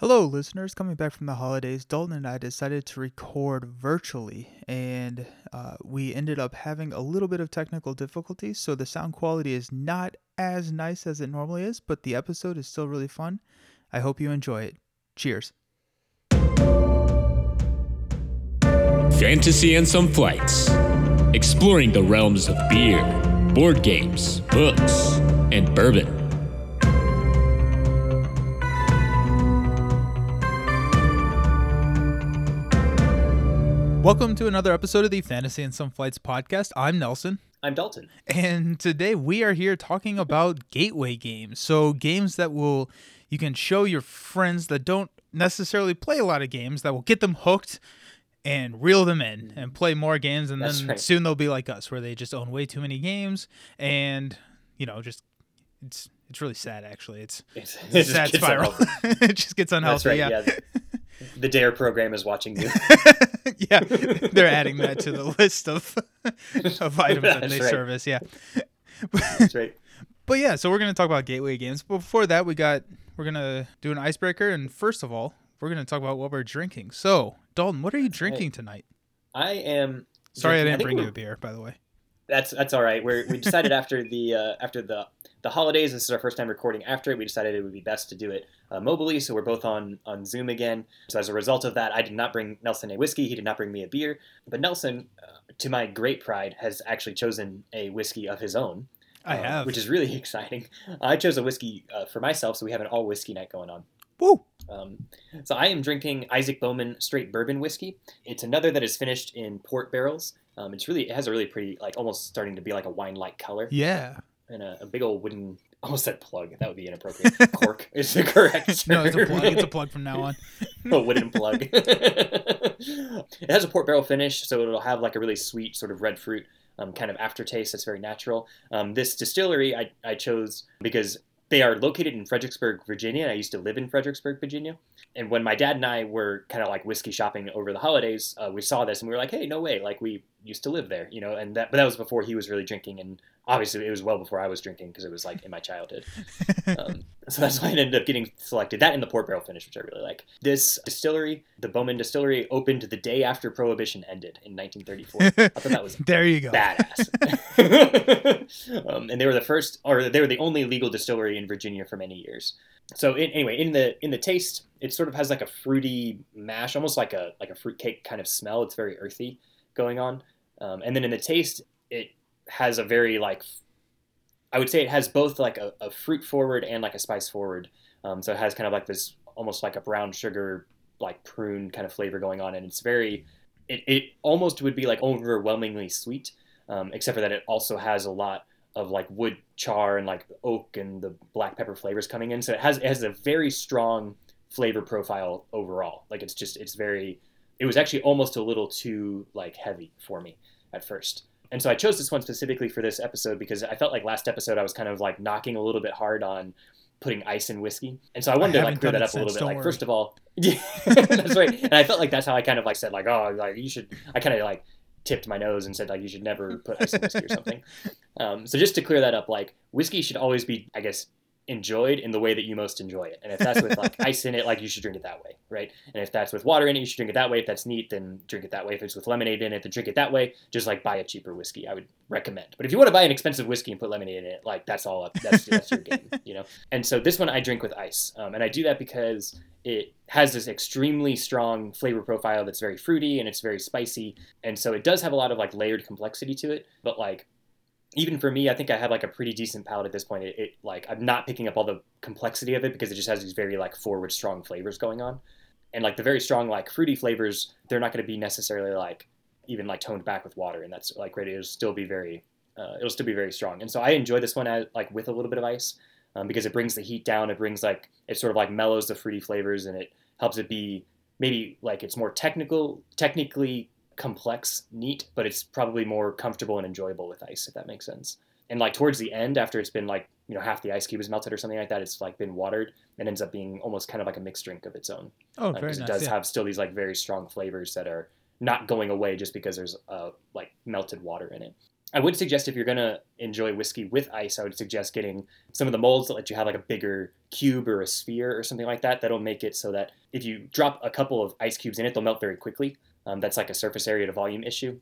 Hello, listeners. Coming back from the holidays, Dalton and I decided to record virtually, and uh, we ended up having a little bit of technical difficulties, so the sound quality is not as nice as it normally is, but the episode is still really fun. I hope you enjoy it. Cheers. Fantasy and some flights. Exploring the realms of beer, board games, books, and bourbon. Welcome to another episode of the Fantasy and Some Flights podcast. I'm Nelson. I'm Dalton. And today we are here talking about gateway games. So games that will you can show your friends that don't necessarily play a lot of games that will get them hooked and reel them in and play more games and That's then right. soon they'll be like us where they just own way too many games and you know just it's it's really sad actually. It's, It's, it's a sad spiral. it just gets unhealthy. Right. yeah. Yeah. The Dare program is watching you. yeah, they're adding that to the list of of items that That's they right. service. Yeah, That's right. but yeah. So we're gonna talk about gateway games. But before that, we got we're gonna do an icebreaker, and first of all, we're gonna talk about what we're drinking. So, Dalton, what are you drinking tonight? I am. Sorry, I didn't think bring you a beer, by the way. That's that's all right. We're, we decided after the uh, after the the holidays. This is our first time recording after it. We decided it would be best to do it uh, mobily, so we're both on on Zoom again. So as a result of that, I did not bring Nelson a whiskey. He did not bring me a beer. But Nelson, uh, to my great pride, has actually chosen a whiskey of his own. I uh, have. which is really exciting. I chose a whiskey uh, for myself, so we have an all whiskey night going on. Woo! Um, so I am drinking Isaac Bowman Straight Bourbon Whiskey. It's another that is finished in port barrels. Um, it's really it has a really pretty like almost starting to be like a wine like color Yeah. and a, a big old wooden almost said plug that would be inappropriate cork is the correct no, it's a plug. It's a plug from now on. a wooden plug. it has a port barrel finish, so it'll have like a really sweet sort of red fruit um, kind of aftertaste that's very natural. Um, this distillery I, I chose because they are located in Fredericksburg, Virginia. and I used to live in Fredericksburg, Virginia. And when my dad and I were kind of like whiskey shopping over the holidays, uh, we saw this and we were like, "Hey, no way! Like we used to live there, you know." And that, but that was before he was really drinking, and obviously it was well before I was drinking because it was like in my childhood. Um, so that's why it ended up getting selected. That and the port barrel finish, which I really like. This distillery, the Bowman Distillery, opened the day after Prohibition ended in 1934. I thought that was there you go. badass. um, and they were the first, or they were the only legal distillery in Virginia for many years. So in, anyway, in the in the taste, it sort of has like a fruity mash, almost like a like a fruit cake kind of smell. It's very earthy going on. Um, and then in the taste, it has a very like I would say it has both like a, a fruit forward and like a spice forward. Um, so it has kind of like this almost like a brown sugar like prune kind of flavor going on, and it's very it, it almost would be like overwhelmingly sweet, um, except for that it also has a lot of like wood char and like oak and the black pepper flavors coming in. So it has it has a very strong flavor profile overall. Like it's just it's very it was actually almost a little too like heavy for me at first. And so I chose this one specifically for this episode because I felt like last episode I was kind of like knocking a little bit hard on putting ice in whiskey. And so I wanted to like clear that up a little bit. Like worry. first of all, yeah, that's right. And I felt like that's how I kind of like said like oh like you should I kind of like tipped my nose and said like you should never put ice in whiskey or something. Um, so just to clear that up, like whiskey should always be I guess enjoyed in the way that you most enjoy it. And if that's with like ice in it, like you should drink it that way, right? And if that's with water in it, you should drink it that way. If that's neat, then drink it that way. If it's with lemonade in it, then drink it that way. Just like buy a cheaper whiskey, I would recommend. But if you want to buy an expensive whiskey and put lemonade in it, like that's all up. That's, that's your game, you know. And so this one I drink with ice, um, and I do that because it has this extremely strong flavor profile that's very fruity and it's very spicy, and so it does have a lot of like layered complexity to it. But like even for me, I think I have like a pretty decent palate at this point. It, it like I'm not picking up all the complexity of it because it just has these very like forward strong flavors going on, and like the very strong like fruity flavors, they're not going to be necessarily like even like toned back with water, and that's like great. It'll still be very, uh, it'll still be very strong. And so I enjoy this one as, like with a little bit of ice um, because it brings the heat down. It brings like it sort of like mellows the fruity flavors, and it helps it be maybe like it's more technical, technically complex, neat, but it's probably more comfortable and enjoyable with ice, if that makes sense. And like towards the end, after it's been like you know half the ice cube is melted or something like that, it's like been watered and ends up being almost kind of like a mixed drink of its own Oh, very because nice. it does yeah. have still these like very strong flavors that are not going away just because there's uh, like melted water in it. I would suggest if you're gonna enjoy whiskey with ice, I would suggest getting some of the molds that let you have like a bigger cube or a sphere or something like that. That'll make it so that if you drop a couple of ice cubes in it, they'll melt very quickly. Um, that's like a surface area to volume issue,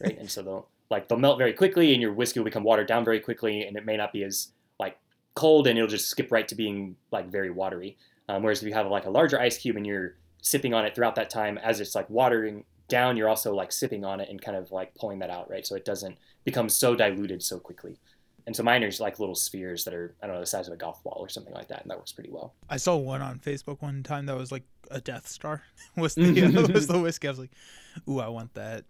right? and so they'll like they'll melt very quickly, and your whiskey will become watered down very quickly, and it may not be as like cold, and it'll just skip right to being like very watery. Um, whereas if you have like a larger ice cube and you're sipping on it throughout that time, as it's like watering down, you're also like sipping on it and kind of like pulling that out, right? So it doesn't become so diluted so quickly. And so mine are just like little spheres that are I don't know the size of a golf ball or something like that, and that works pretty well. I saw one on Facebook one time that was like a Death Star. was the was the whiskey? I was like, ooh, I want that.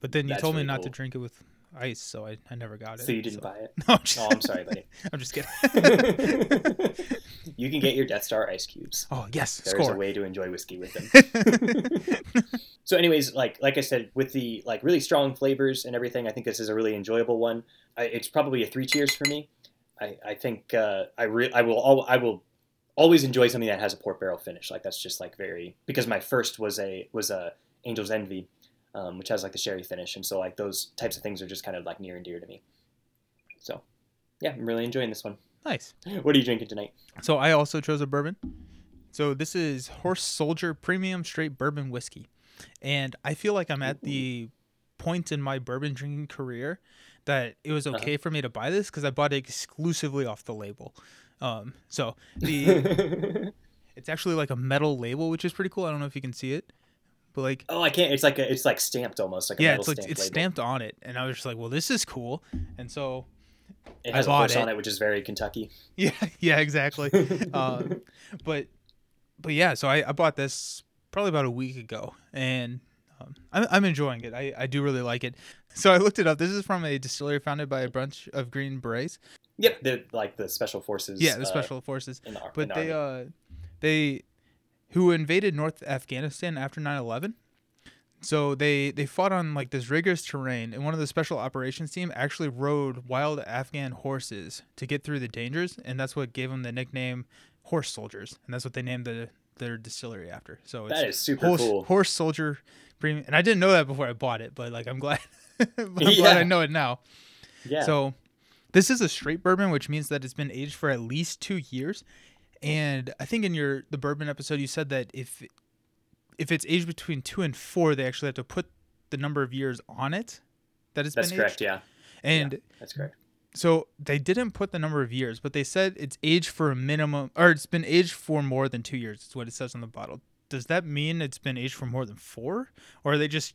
But then you That's told me really not cool. to drink it with ice, so I, I never got it. So you didn't buy it? No, I'm just, Oh, I'm sorry, buddy. I'm just kidding. you can get your Death Star ice cubes. oh yes, There is score. a way to enjoy whiskey with them. so, anyways, like like I said, with the like really strong flavors and everything, I think this is a really enjoyable one. I, it's probably a three cheers for me. I, I think uh, I re- I will al- I will always enjoy something that has a port barrel finish. Like that's just like very because my first was a was a Angel's Envy, um, which has like the sherry finish, and so like those types of things are just kind of like near and dear to me. So, yeah, I'm really enjoying this one. nice. What are you drinking tonight? So I also chose a bourbon. So this is Horse Soldier Premium Straight Bourbon Whiskey. And I feel like I'm at the point in my bourbon drinking career that it was okay for me to buy this because I bought it exclusively off the label. Um, so the it's actually like a metal label, which is pretty cool. I don't know if you can see it, but like Oh, I can't. It's like a, it's like stamped almost like a yeah, it's like stamp it's label. stamped on it, and I was just like, well, this is cool. And so It I has a bought horse it. on it, which is very Kentucky. yeah, yeah, exactly. um, but but yeah, so I, I bought this probably about a week ago, and um, I'm, I'm enjoying it. I, I do really like it. So I looked it up. This is from a distillery founded by a bunch of Green Berets. Yep, the like the special forces. Yeah, the uh, special forces. in the, But the they army. uh they who invaded North Afghanistan after 9/11. So they they fought on like this rigorous terrain, and one of the special operations team actually rode wild Afghan horses to get through the dangers, and that's what gave them the nickname Horse Soldiers, and that's what they named the their distillery after. So it's that is super horse, cool. horse Soldier Premium, and I didn't know that before I bought it, but like I'm glad I'm glad I know it now. yeah. So this is a straight bourbon, which means that it's been aged for at least two years. And I think in your the bourbon episode you said that if if it's aged between two and four, they actually have to put the number of years on it that that's been correct. aged. Yeah, And that's correct. so they didn't put the number of years, but they said it's aged for a minimum or it's been aged for more than two years. It's what it says on the bottle. Does that mean it's been aged for more than four? Or they just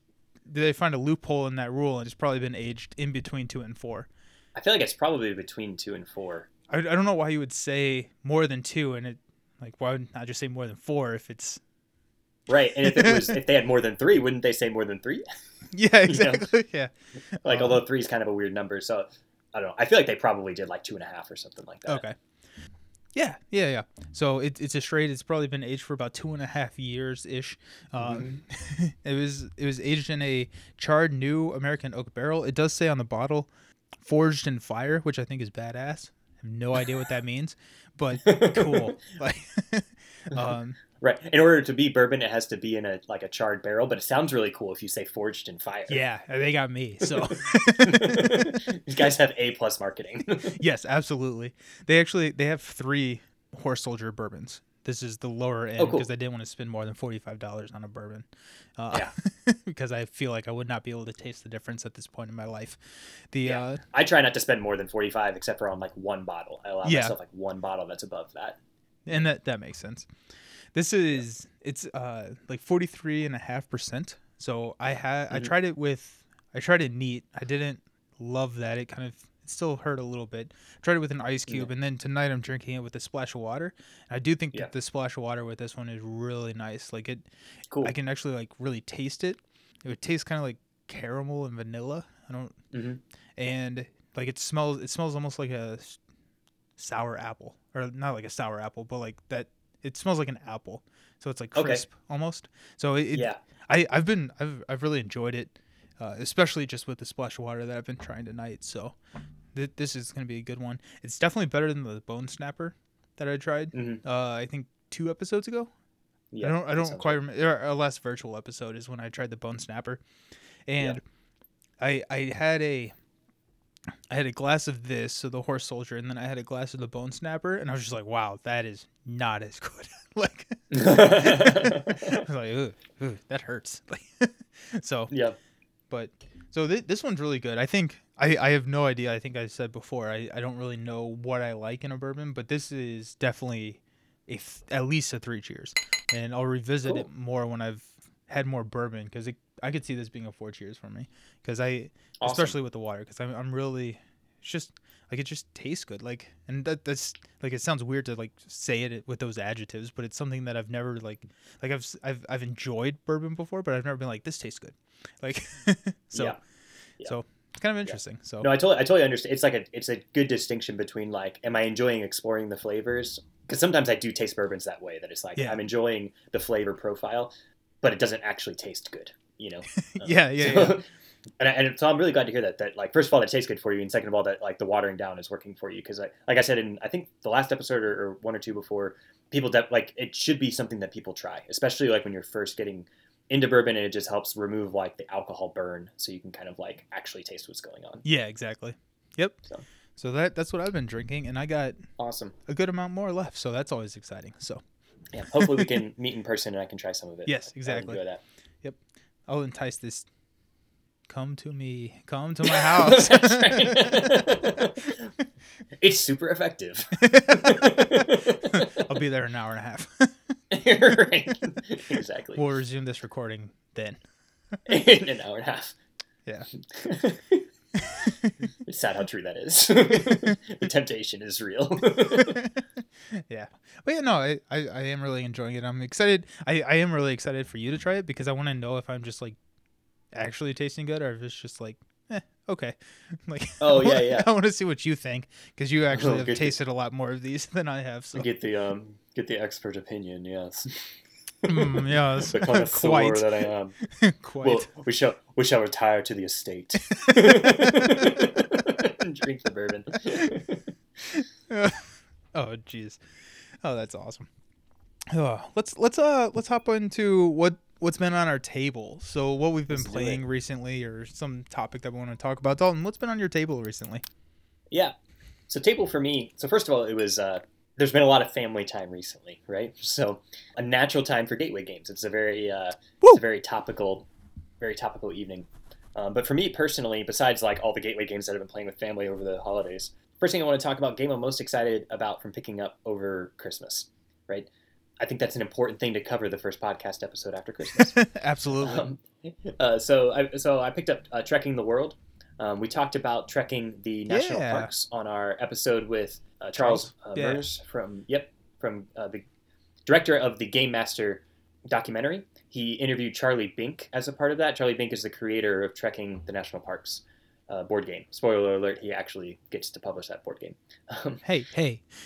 did they find a loophole in that rule and it's probably been aged in between two and four? I feel like it's probably between two and four. I, I don't know why you would say more than two and it like why would not just say more than four if it's Right, and if it was if they had more than three, wouldn't they say more than three? yeah exactly yeah. Like, Uh, although three is kind of a weird number, so I don't know. I feel like they probably did like two and a half or something like that. okay. Yeah yeah yeah. So it, it's a straight it's probably been aged for about two and a half years ish um, it was it was aged in a charred new American oak barrel. It does say on the bottle forged in fire which I think is badass I have no idea what that means but cool like um Right. In order to be bourbon, it has to be in a like a charred barrel, but it sounds really cool if you say forged in fire. yeah they got me so These guys have A plus marketing. yes, absolutely. They actually they have three horse soldier bourbons. This is the lower end Oh, cool. because I didn't want to spend more than forty five dollars on a bourbon. Uh, Yeah. because I feel like I would not be able to taste the difference at this point in my life. The Yeah. uh, I try not to spend more than forty five, except for on like one bottle. I allow Yeah. myself like one bottle that's above that. and that that makes sense. This is it's uh like forty three and a half percent. So I had I Mhm. tried it with I tried it neat. I didn't love that. It kind of still hurt a little bit. tried it with an ice cube, and then tonight I'm drinking it with a splash of water. I do think Yeah. that the splash of water with this one is really nice. Like it, Cool. I can actually like really taste it. It would taste kind of like caramel and vanilla. I don't, hmm and like it smells. It smells almost like a sour apple, or not like a sour apple, but like that. It smells like an apple, so it's like Okay. crisp almost. So it Yeah. I I've been I've I've really enjoyed it, uh, especially just with the splash of water that I've been trying tonight. So th- this is gonna be a good one. It's definitely better than the bone snapper that I tried. hmm Uh, I think two episodes ago. Yeah. I don't I don't quite right. remember. Our last virtual episode is when I tried the bone snapper, and I I had a I had a glass of this, so the horse soldier, and then I had a glass of the bone snapper, and I was just like, wow, that is not as good. like, I was like, ooh, ooh, that hurts. Like, so, yeah. But so th- this one's really good. I think I, I have no idea. I think I said before I, I don't really know what I like in a bourbon, but this is definitely a th- at least a three cheers, and I'll revisit Cool. it more when I've had more bourbon because I could see this being a four cheers for me because I Awesome. especially with the water because I'm I'm really it's just like it just tastes good like and that that's like it sounds weird to like say it with those adjectives but it's something that I've never like like I've I've I've enjoyed bourbon before but I've never been like this tastes good like so Yeah. Yeah. so it's kind of interesting so No, I totally, I totally understand. It's like a, it's a good distinction between like, am I enjoying exploring the flavors? Because sometimes I do taste bourbons that way. That it's like Yeah. I'm enjoying the flavor profile, but it doesn't actually taste good. You know? Um, Yeah, yeah, so- yeah. And, I, and so I'm really glad to hear that. That like, first of all, that tastes good for you, and second of all, that like the watering down is working for you. Because like, like I said in I think the last episode or, or one or two before, people that like it should be something that people try, especially like when you're first getting into bourbon, and it just helps remove like the alcohol burn, so you can kind of like actually taste what's going on. yeah exactly yep So. so that that's what I've been drinking and I got Awesome. a good amount more left so that's always exciting so Yeah, hopefully we can meet in person and I can try some of it. Yes, exactly. enjoy that. Yep. I'll entice this come to me come to my house it's super effective. I'll be there in an hour and a half. right. Exactly. we'll resume this recording then. in an hour and a half. Yeah. It's sad how true that is. the temptation is real. yeah. But yeah, no, I, I, I am really enjoying it. I'm excited. I, I am really excited for you to try it because I want to know if I'm just like actually tasting good or if it's just like, eh, okay. Like, Oh, yeah, yeah. I want to see what you think because you actually Oh, have tasted a lot more of these than I have. So, get the um get the expert opinion, yes. Mm, yeah, that's the connoisseur quite, that I am. quite. Well, we shall we shall retire to the estate. and drink the bourbon. oh jeez oh that's awesome oh, let's let's uh let's hop into what what's been on our table so what we've been Let's playing recently or some topic that we want to talk about dalton what's been on your table recently Yeah. So table for me. So first of all, it was. Uh, there's been a lot of family time recently, right? So a natural time for gateway games. It's a very, uh, it's a very topical, very topical evening. Um, but for me personally, besides like all the gateway games that I've been playing with family over the holidays, first thing I want to talk about game I'm most excited about from picking up over Christmas, right? I think that's an important thing to cover the first podcast episode after Christmas. absolutely Um, uh, so I so I picked up uh, Trekking the World. Um, we talked about trekking the national Yeah. parks on our episode with uh, Charles uh, Yeah. Murs from yep from uh, the director of the Game Master documentary. He interviewed Charlie Bink as a part of that. Charlie Bink is the creator of Trekking the National Parks uh, board game. Spoiler alert: he actually gets to publish that board game. Um, hey hey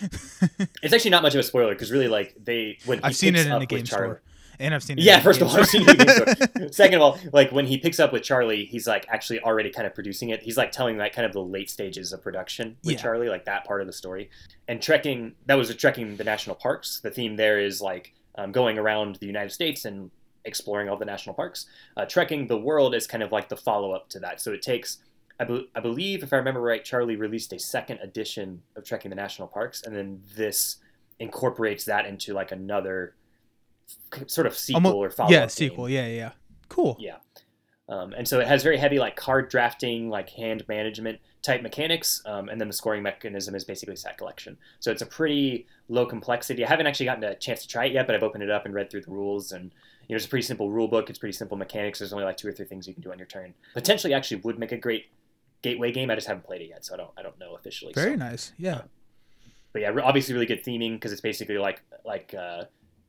it's actually not much of a spoiler because really, like they when i've seen it in the game Charlie- store and i've seen it Yeah, in the first game of all, I've seen it in the game store. Second of all, like when he picks up with Charlie, he's like actually already kind of producing it. He's like telling like kind of the late stages of production with Yeah. Charlie, like that part of the story. And trekking, that was a trekking the national parks. The theme there is like um, going around the United States and exploring all the national parks. Uh, trekking the world is kind of like the follow up to that. So it takes. I, be- I believe, if I remember right, Charlie released a second edition of Trekking the National Parks, and then this incorporates that into like another sort of sequel Almo- or follow-up yeah sequel yeah yeah yeah cool Yeah. Um, and so it has very heavy like card drafting, like hand management type mechanics, um, and then the scoring mechanism is basically set collection. So it's a pretty low complexity. I haven't actually gotten a chance to try it yet, but I've opened it up and read through the rules, and you know it's a pretty simple rule book. It's pretty simple mechanics. There's only like two or three things you can do on your turn. Potentially, actually, would make a great gateway game. I just haven't played it yet, so I don't I don't know officially. very so. nice yeah But yeah, obviously really good theming because it's basically like like uh,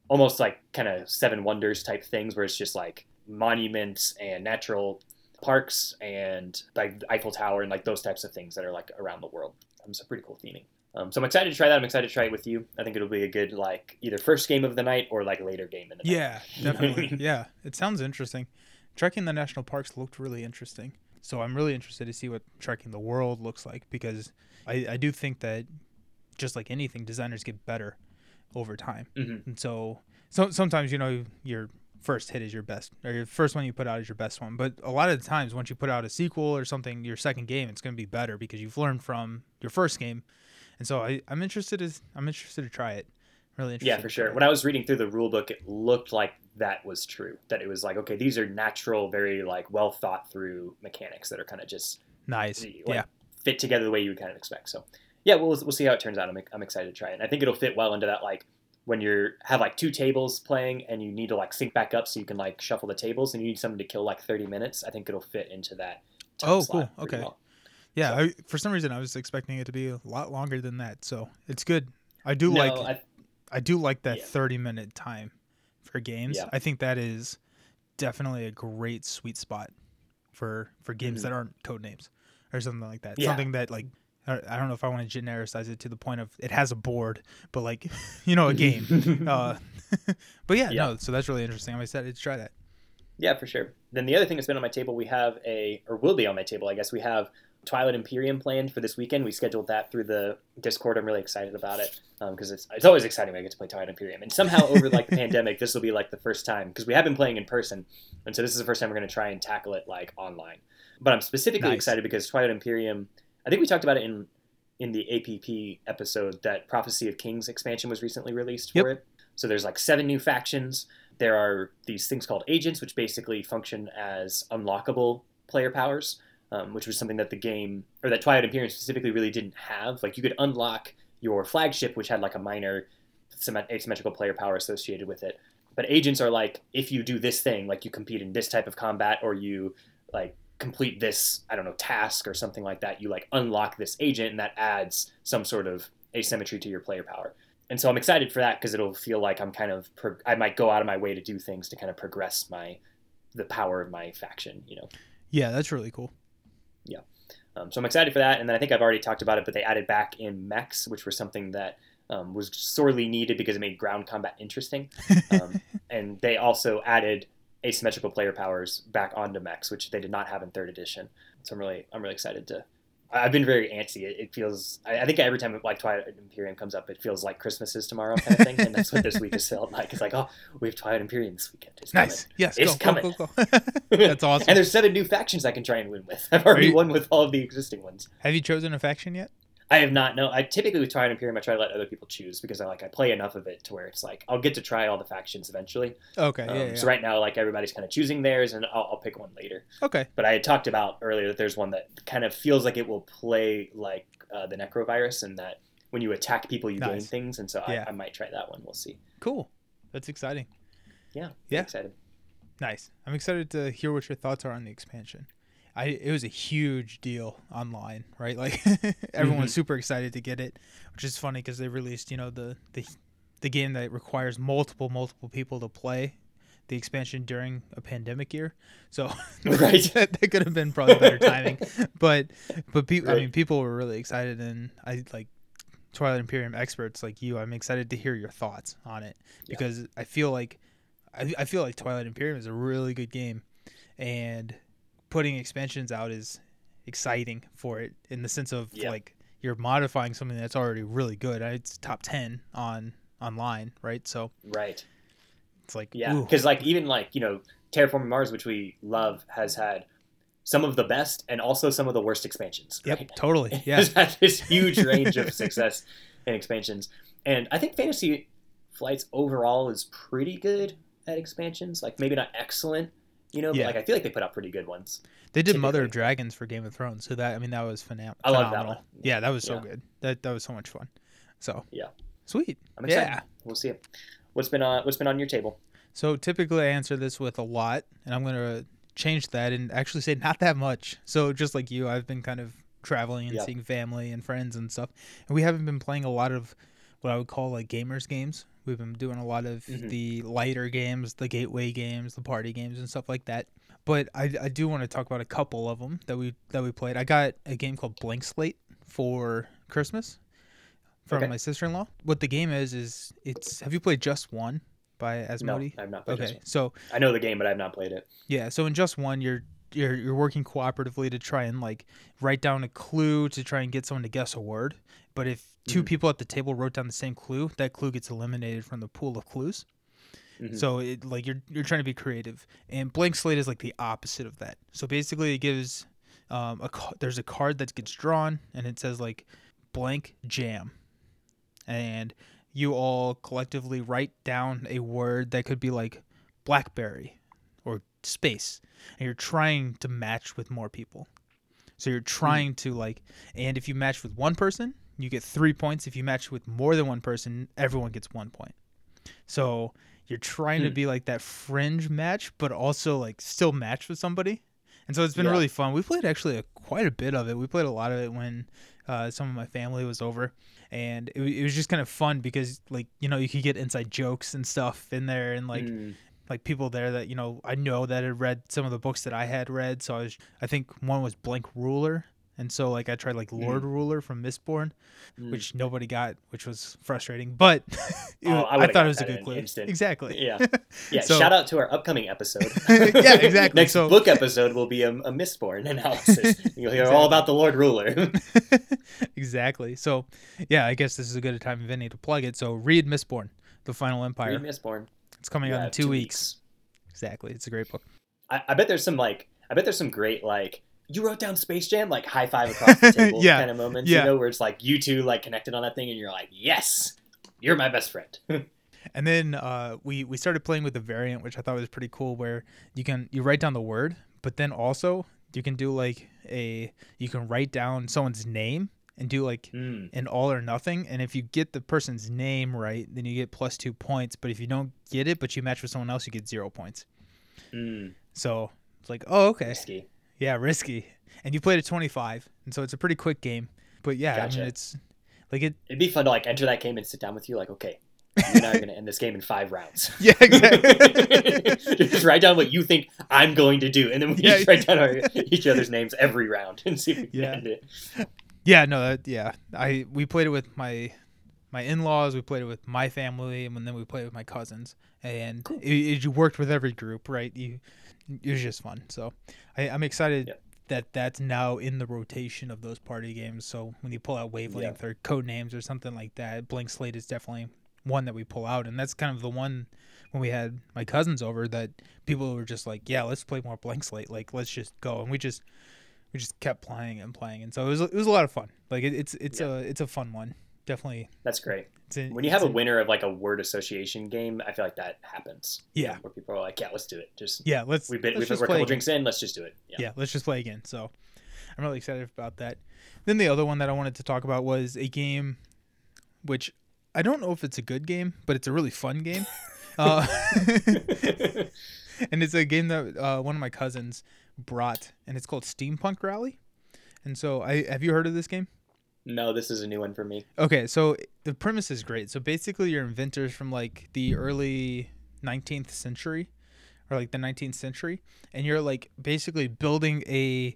almost like kind of Seven Wonders type things where it's just like monuments and natural parks and like Eiffel Tower and like those types of things that are like around the world. Um, so pretty cool theming. Um, so I'm excited to try that. I'm excited to try it with you. I think it'll be a good like either first game of the night or like later game in the night. Yeah, definitely. yeah, it sounds interesting. Trekking the national parks looked really interesting. So I'm really interested to see what trekking the world looks like because I, I do think that just like anything, designers get better over time. Mhm. And so, so sometimes you know you're first hit is your best or your first one you put out is your best one. But a lot of the times once you put out a sequel or something, your second game it's going to be better because you've learned from your first game. And so I, I'm interested as I'm interested to try it. Really interested. Yeah, for sure. When I was reading through the rule book, it looked like that was true. That it was like, okay, these are natural, very like well thought through mechanics that are kind of just nice. Eh, like, yeah. fit together the way you would kind of expect. So yeah, we'll we'll see how it turns out. I'm I'm excited to try it. And I think it'll fit well into that like when you're have like two tables playing and you need to like sync back up so you can like shuffle the tables and you need something to kill like 30 minutes. I think it'll fit into that. Oh, cool. Okay. well. Yeah, So- I, for some reason I was expecting it to be a lot longer than that. So it's good. I do No, like I, I do like that Yeah. 30 minute time for games. Yeah. I think that is definitely a great sweet spot for for games Mhm. that aren't code names or something like that. Yeah. Something that like I I don't know if I want to genericize it to the point of it has a board, but like you know a game. uh, but yeah, Yeah. no. So that's really interesting. I'm excited to try that. Yeah, for sure. Then the other thing that's been on my table, we have a, or will be on my table, I guess, we have Twilight Imperium planned for this weekend. We scheduled that through the Discord. I'm really excited about it um, because it's it's always exciting when I get to play Twilight Imperium. And somehow over like the pandemic, this will be like the first time because we have been playing in person, and so this is the first time we're going to try and tackle it like online. But I'm specifically Nice. excited because Twilight Imperium. I think we talked about it in in the APP episode that Prophecy of Kings expansion was recently released for it. So there's like seven new factions. There are these things called agents, which basically function as unlockable player powers, um, which was something that the game or that Twilight Imperium specifically really didn't have. Like you could unlock your flagship, which had like a minor symmet- asymmetrical player power associated with it. But agents are like if you do this thing, like you compete in this type of combat, or you like complete this I don't know task or something like that, you like unlock this agent, and that adds some sort of asymmetry to your player power and so I'm excited for that because it'll feel like I'm kind of I might go out of my way to do things to kind of progress my the power of my faction, you know. Yeah, that's really cool. Um, so I'm excited for that, and then I think I've already talked about it, but they added back in mechs, which was something that um, was sorely needed because it made ground combat interesting, um, and they also added asymmetrical player powers back onto mechs, which they did not have in third edition. So I'm really I'm really excited to. I've been very antsy. It, it feels. I, I think every time like Twilight Imperium comes up, it feels like Christmas is tomorrow kind of thing, and that's what this week has felt like. It's like, oh, we have Twilight Imperium this weekend. It's coming. Nice. Yes. It's go, go, coming. go, go. That's awesome. and there's seven new factions I can try and win with. I've already you- won with all of the existing ones. Have you chosen a faction yet? I have not. No, I typically with Twilight Imperium, I try to let other people choose because I like I play enough of it to where it's like I'll get to try all the factions eventually. Okay. Um, yeah, yeah. So right now, like everybody's kind of choosing theirs, and I'll, I'll pick one later. Okay. But I had talked about earlier that there's one that kind of feels like it will play like uh, the Nekro Virus, and that when you attack people, you gain things, and so Yeah. I, I might try that one. We'll see. Cool. That's exciting. Yeah. Yeah. Excited. Nice. I'm excited to hear what your thoughts are on the expansion. I it was a huge deal online, right? Like everyone's Mhm. super excited to get it, which is funny because they released, you know, the the the game that requires multiple multiple people to play the expansion during a pandemic year. So Right. that, that could have been probably better timing. But but people I mean people were really excited and I like Twilight Imperium experts like you, I'm excited to hear your thoughts on it Yeah. because I feel like I, I feel like Twilight Imperium is a really good game, and putting expansions out is exciting for it in the sense of Yeah. like you're modifying something that's already really good. It's top ten on online, right? So Right. it's like Yeah, because like even like you know Terraforming Mars, which we love, has had some of the best and also some of the worst expansions. yep, right? totally, yeah, It's had this huge range of success in expansions, and I think Fantasy Flights overall is pretty good at expansions. Like maybe not excellent, you know, Yeah. but like I feel like they put out pretty good ones. they did Mother of. Dragons for Game of Thrones, so that I mean that was phenom- I love that one. Yeah, that was so Yeah. good. That that was so much fun. So Yeah. sweet. I'm excited. Yeah. We'll see it. What's been on What's been on your table? So typically I answer this with a lot, and I'm gonna change that and actually say not that much. So just like you, I've been kind of traveling and Yeah. seeing family and friends and stuff, and we haven't been playing a lot of what I would call like gamers games. We've been doing a lot of Mhm. the lighter games, the gateway games, the party games, and stuff like that. But I, I do want to talk about a couple of them that we that we played. I got a game called Blank Slate for Christmas from Okay. my sister in law. What the game is is it's have you played Just One by Asmodee? No? I've not Okay, so I know the game, but I've not played it. yeah, so in just one, you're you're you're working cooperatively to try and like write down a clue to try and get someone to guess a word. But if 2 Mhm. people at the table wrote down the same clue, that clue gets eliminated from the pool of clues. Mhm. So it like you're you're trying to be creative, and blank slate is like the opposite of that. So basically, it gives um a there's a card that gets drawn, and it says like blank jam, and you all collectively write down a word that could be like blackberry space, and you're trying to match with more people. So you're trying to like, and if you match with one person, you get three points. If you match with more than one person, everyone gets one point. So you're trying to Hmm. be like that fringe match, but also like still match with somebody. And so it's been Yeah. really fun. We played actually a, quite a bit of it. We played a lot of it when uh, some of my family was over, and it, it was just kind of fun because like you know you could get inside jokes and stuff in there, and like Mm. Like people there that you know I know that had read some of the books that I had read. So I was I think one was Blank Ruler, and so like I tried like Lord Ruler from Mistborn, Mm. which nobody got, which was frustrating. But Oh, I I, thought it was a good clue. instant. Exactly. Yeah. Yeah, So- shout out to our upcoming episode. Yeah, exactly. Next So- book episode will be a, a Mistborn analysis. You'll hear all about the Lord Ruler. exactly. So yeah, I guess this is a good time, Vinny, to plug it. So read Mistborn, The Final Empire. Read Mistborn. It's coming out in two, weeks. Exactly. It's a great book. I, I bet there's some like I bet there's some great like you wrote down Space Jam like high five across the table Yeah, kind of moments. yeah. You know where it's like you two like connected on that thing and you're like yes, you're my best friend. And then uh, we we started playing with the variant, which I thought was pretty cool, where you can you write down the word, but then also you can do like a you can write down someone's name and do like Mm. an all or nothing. And if you get the person's name right, then you get plus two points. But if you don't get it, but you match with someone else, you get zero points. Mm. So it's like, oh okay, Risky. yeah, risky. And you played at twenty five, and so it's a pretty quick game. But yeah, I mean it's like it. It'd be fun to like enter that game and sit down with you like okay. You and I are gonna end this game in five rounds. Yeah, exactly. just write down what you think I'm going to do, and then we Yeah. just write down our, each other's names every round and see if we can Yeah. end it. Yeah, no, that, yeah. I we played it with my my in-laws. We played it with my family, and then we played it with my cousins. And Cool. it, it, you worked with every group, right? You it was just fun. So I, I'm excited Yep. that that's now in the rotation of those party games. So when you pull out Wavelength or Code Names or something like that, Blank Slate is definitely one that we pull out, and that's kind of the one when we had my cousins over that people were just like, yeah, let's play more Blank Slate. Like let's just go, and we just we just kept playing and playing, and so it was it was a lot of fun. Like it, it's it's Yeah. a it's a fun one. Definitely. That's great. A, When you have a it's winner of like a word association game, I feel like that happens. Yeah. where people are like, "Yeah, let's do it." Just yeah, let's we've been let's we've we're a couple again. drinks in. Let's just do it. Yeah. yeah, let's just play again. So I'm really excited about that. Then the other one that I wanted to talk about was a game which I don't know if it's a good game, but it's a really fun game. uh, and it's a game that uh, one of my cousins brought, and it's called Steampunk Rally. And so, I have you heard of this game? no, this is a new one for me. Okay, so the premise is great. So basically, you're inventors from like the early 19th century, or like the 19th century, and you're like basically building a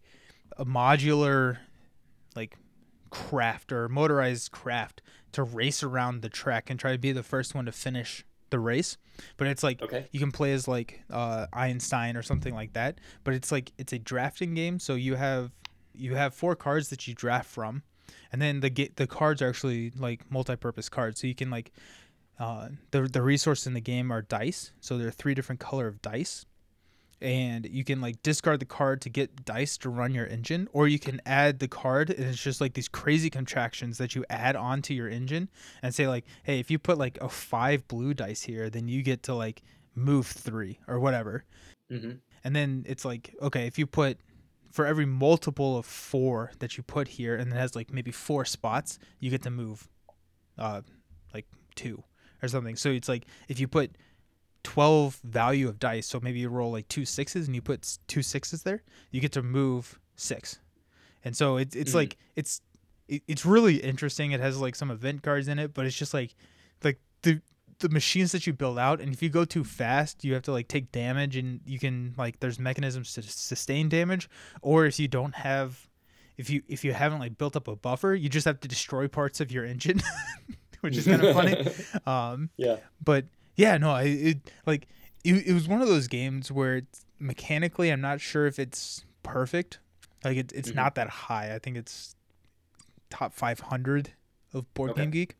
a modular like craft or motorized craft to race around the track and try to be the first one to finish the race. But it's like Okay. you can play as like uh, Einstein or something like that. But it's like it's a drafting game, so you have you have four cards that you draft from, and then the ga- the cards are actually like multi-purpose cards, so you can like uh, the the resources in the game are dice, so there are three different color of dice, and you can like discard the card to get dice to run your engine, or you can add the card, and it's just like these crazy contractions that you add onto your engine, and say like, hey, if you put like a five blue dice here, then you get to like move three or whatever, hmm and then it's like okay if you put for every multiple of four that you put here and it has like maybe four spots you get to move uh like two or something. So it's like if you put 12 value of dice. So maybe you roll like two sixes and you put two sixes there you get to move six. And so it's it's Mhm. like it's it, it's really interesting. It has like some event cards in it but it's just like like the the machines that you build out and if you go too fast you have to like take damage and you can like there's mechanisms to sustain damage. Or if you don't have if you if you haven't like built up a buffer you just have to destroy parts of your engine which is kind of funny. Um yeah. but yeah no i it like it, it was one of those games where it's, mechanically i'm not sure if it's perfect. Like it, it's Mhm. not that high. I think it's top 500 of Board Okay. Game Geek.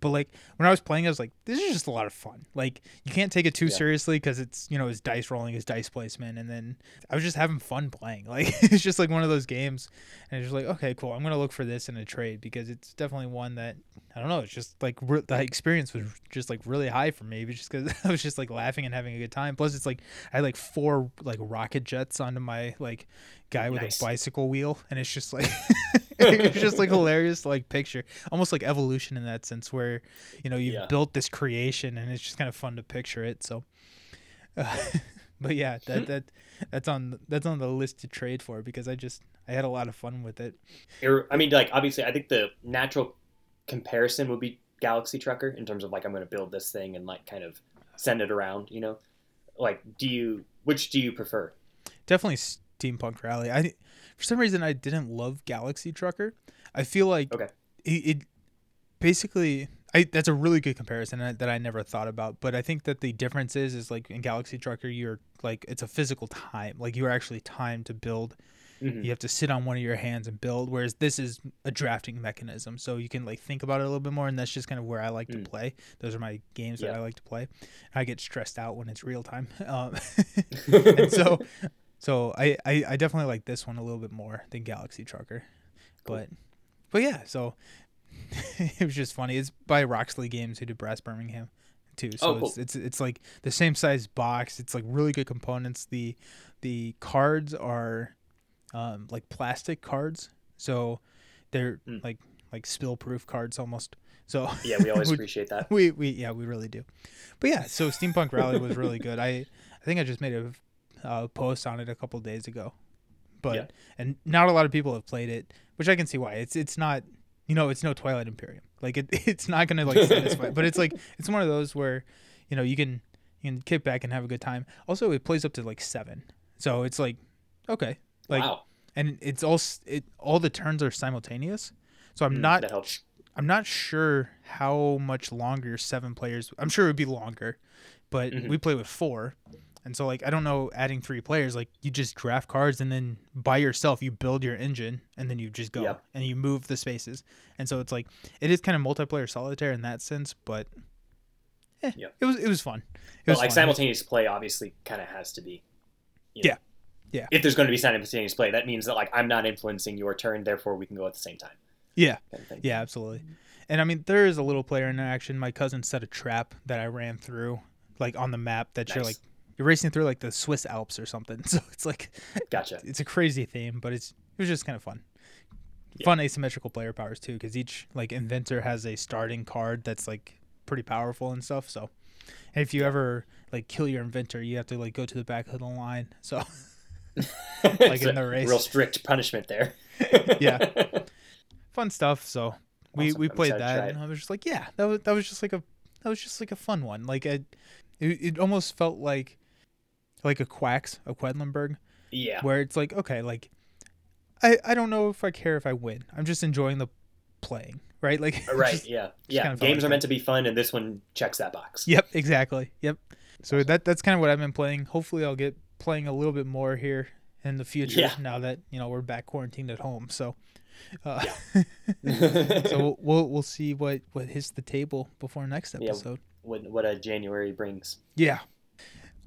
But like when I was playing, I was like, this is just a lot of fun. Like you can't take it too Yeah. seriously because it's you know his dice rolling, his dice placement, and then I was just having fun playing. Like it's just like one of those games, and it's just like okay, cool. I'm gonna look for this in a trade because it's definitely one that I don't know. It's just like re- the experience was just like really high for me, just because I was just like laughing and having a good time. Plus, it's like I had like four like rocket jets onto my like guy with Nice. a bicycle wheel, and it's just like it's just like hilarious like picture, almost like evolution in that sense, where you know you've Yeah. built this creation, and it's just kind of fun to picture it. So, uh, but yeah, that that that's on that's on the list to trade for because I just I had a lot of fun with it. I mean, like obviously, I think the natural comparison would be Galaxy Trucker in terms of like I'm going to build this thing and like kind of send it around. You know, like do you which do you prefer? definitely steampunk rally i for some reason i didn't love galaxy trucker i feel like Okay. it, it basically I, that's a really good comparison that that I never thought about, but I think that the difference is is like in Galaxy Trucker, you're like it's a physical time, like you're actually timed to build. Mhm. You have to sit on one of your hands and build, whereas this is a drafting mechanism, so you can like think about it a little bit more, and that's just kind of where I like Mm. to play. Those are my games that I like to play. I get stressed out when it's real time, um, and so so I, I I definitely like this one a little bit more than Galaxy Trucker, Cool. but but yeah, so it was just funny. It's by Roxley Games who did Brass Birmingham too. So Oh, cool. it's, it's it's like the same size box. It's like really good components. The the cards are um, like plastic cards, so they're Mm. like like spill proof cards almost. So yeah, we always Would- appreciate that. we we yeah we really do but yeah so steampunk rally was really good i i think i just made a uh, post on it a couple days ago. But Yeah. and not a lot of people have played it which i can see why. It's it's not you know it's no twilight imperium. Like it, it's not gonna like satisfy but it's like it's one of those where you know you can you can kick back and have a good time. Also it plays up to like seven. So it's like okay. Like wow, and it's all it all the turns are simultaneous. So i'm Mm, not that helps. I'm not sure how much longer seven players. I'm sure it would be longer, but Mhm. we play with four, and so like I don't know adding three players. Like you just draft cards and then by yourself you build your engine and then you just go Yep. and you move the spaces. And so it's like it is kind of multiplayer solitaire in that sense, but eh, Yep. it was it was fun. It But was like fun. simultaneous play, obviously, kind of has to be. you know, Yeah. Yeah. If there's going to be simultaneous play, that means that like I'm not influencing your turn, therefore we can go at the same time. Yeah. kind of. Yeah, absolutely. And I mean, there is a little player interaction. My cousin set a trap that I ran through, like on the map that you're like you're racing through like the Swiss Alps or something. So it's like Gotcha. it's a crazy theme, but it's it was just kind of fun. Yeah. Fun asymmetrical player powers too, because each like inventor has a starting card that's like pretty powerful and stuff. So, and if you ever like kill your inventor, you have to like go to the back of the line. So like in the race. real strict punishment there. Yeah. fun stuff. So we Awesome. we I'm played excited to try that, and I was just like, yeah, that was that was just like a that was just like a fun one. Like it, it, it almost felt like like a Quacks, a Quedlinburg, yeah. where it's like, okay, like I I don't know if I care if I win. I'm just enjoying the playing, right? Like Right. just- yeah. kind Yeah. of Games are meant to be fun, and this one checks that box. Yep, exactly. Yep. So that that's kind of what I've been playing. Hopefully, I'll get playing a little bit more here in the future. Yeah. Now that you know we're back quarantined at home, so. Uh, so so we'll, we'll see what what hits the table before next episode. Yeah. what what a January brings. Yeah.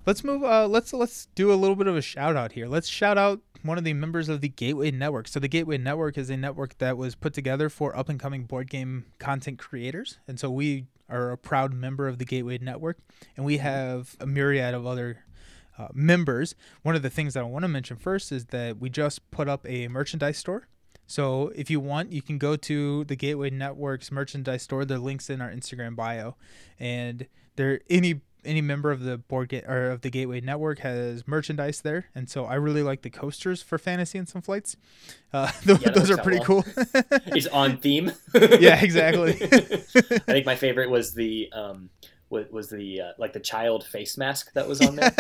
Let's move. Uh, let's let's do a little bit of a shout out here. Let's shout out one of the members of the Gateway Network. So the Gateway Network is a network that was put together for up and coming board game content creators, and so we are a proud member of the Gateway Network, and we have a myriad of other. Uh, members. One of the things that I want to mention first is that we just put up a merchandise store. So if you want, you can go to the Gateway Network's merchandise store. The links in our Instagram bio, and there any any member of the board ga- or of the Gateway Network has merchandise there, and so I really like the coasters for Fantasy and some flights. Uh, those, that those are pretty well. cool. It's on theme. yeah, exactly. I think my favorite was the um was, was the uh, like the child face mask that was on there.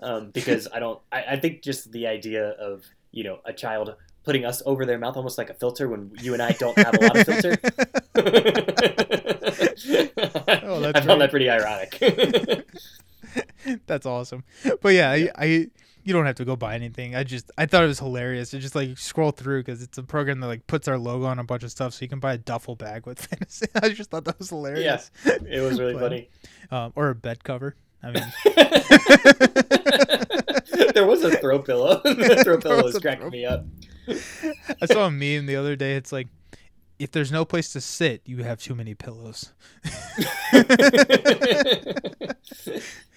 um, because I don't. I, I think just the idea of you know a child putting us over their mouth almost like a filter when you and I don't have a lot of filter. Oh, that's I found great. That pretty ironic. That's awesome. But yeah, I, I you don't have to go buy anything. I just I thought it was hilarious to just like scroll through because it's a program that like puts our logo on a bunch of stuff, so you can buy a duffel bag with fantasy. I just thought that was hilarious. Yeah, it was really But- funny. Um, or a bed cover. I mean, there was a throw pillow. the throw pillow was cracking me up. I saw a meme the other day. It's like, if there's no place to sit, you have too many pillows.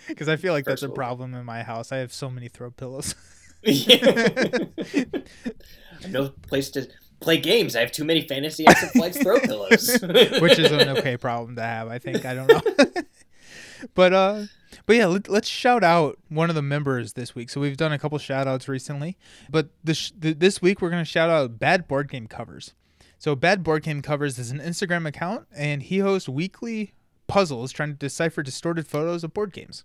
Because I feel like that's a problem in my house. I have so many throw pillows. no place to play games. I have too many fantasy flights throw pillows. which is an okay problem to have. I think I don't know, but uh, but yeah, let, let's shout out one of the members this week. So we've done a couple shout outs recently, but this th- this week we're gonna shout out Bad Board Game Covers. So Bad Board Game Covers is an Instagram account, and he hosts weekly puzzles trying to decipher distorted photos of board games.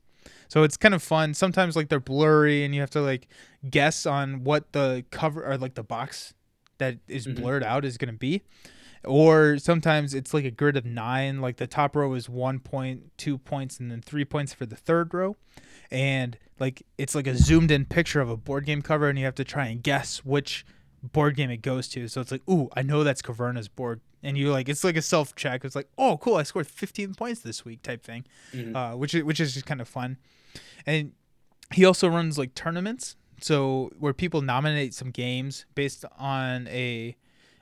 So it's kind of fun. Sometimes like they're blurry, and you have to like guess on what the cover or like the box that is Mhm. blurred out is gonna be or sometimes it's like a grid of nine like the top row is one point two points and then three points for the third row and like it's like a zoomed in picture of a board game cover and you have to try and guess which board game it goes to so it's like ooh i know that's caverna's board and you like it's like a self check it's like oh cool i scored 15 points this week type thing Mhm. uh, which is which is just kind of fun and he also runs like tournaments so where people nominate some games based on a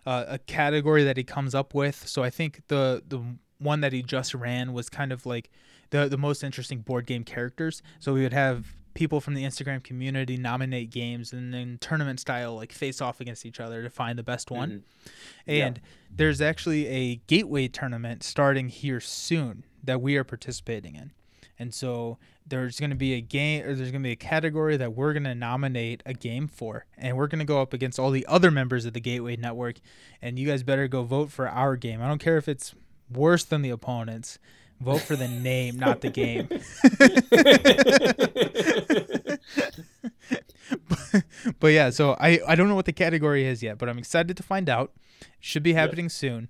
uh, a category that he comes up with. So I think the the one that he just ran was kind of like the the most interesting board game characters. So we would have people from the Instagram community nominate games and then tournament style like face off against each other to find the best one. Mhm. Yeah. And there's actually a gateway tournament starting here soon that we are participating in. And so there's going to be a game or there's going to be a category that we're going to nominate a game for. And we're going to go up against all the other members of the Gateway Network. And you guys better go vote for our game. I don't care if it's worse than the opponents. Vote for the name, not the game. but yeah, so I, I don't know what the category is yet, but I'm excited to find out. Should be happening soon.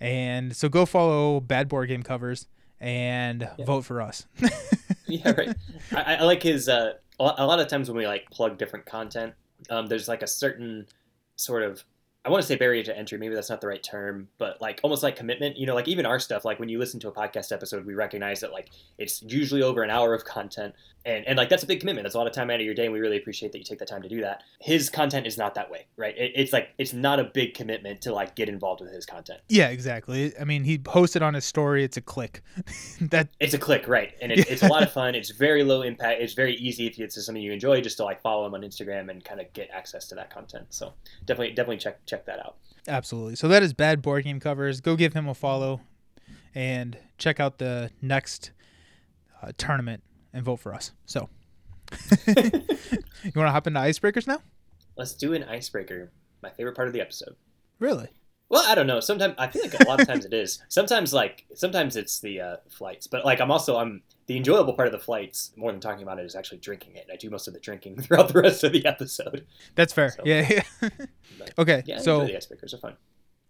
And so go follow Bad Board Game Covers and Yeah. vote for us. yeah, right. I, I like his. Uh, a lot- a lot of times when we like plug different content, um, there's like a certain sort of. I want to say barrier to entry. Maybe that's not the right term, but like almost like commitment. You know, like even our stuff. Like when you listen to a podcast episode, we recognize that like it's usually over an hour of content, and and like that's a big commitment. That's a lot of time out of your day, and we really appreciate that you take the time to do that. His content is not that way, right? It, it's like it's not a big commitment to like get involved with his content. yeah, exactly. I mean, he posted on his story. It's a click. that It's a click, right? And it, it's a lot of fun. It's very low impact. It's very easy if it's something you enjoy, just to like follow him on Instagram and kind of get access to that content. So definitely, definitely check check that out. absolutely. So that is Bad Board Game Covers. Go give him a follow and check out the next uh, tournament and vote for us. So you want to hop into icebreakers now? Let's do an icebreaker. My favorite part of the episode. Really? Well, I don't know. Sometimes I feel like a lot of times it is. Sometimes like sometimes it's the uh, flights, but like I'm also I'm the enjoyable part of the flights more than talking about it is actually drinking it. I do most of the drinking throughout the rest of the episode. That's fair. So- Yeah. yeah. But, okay. yeah, so the icebreakers are fun.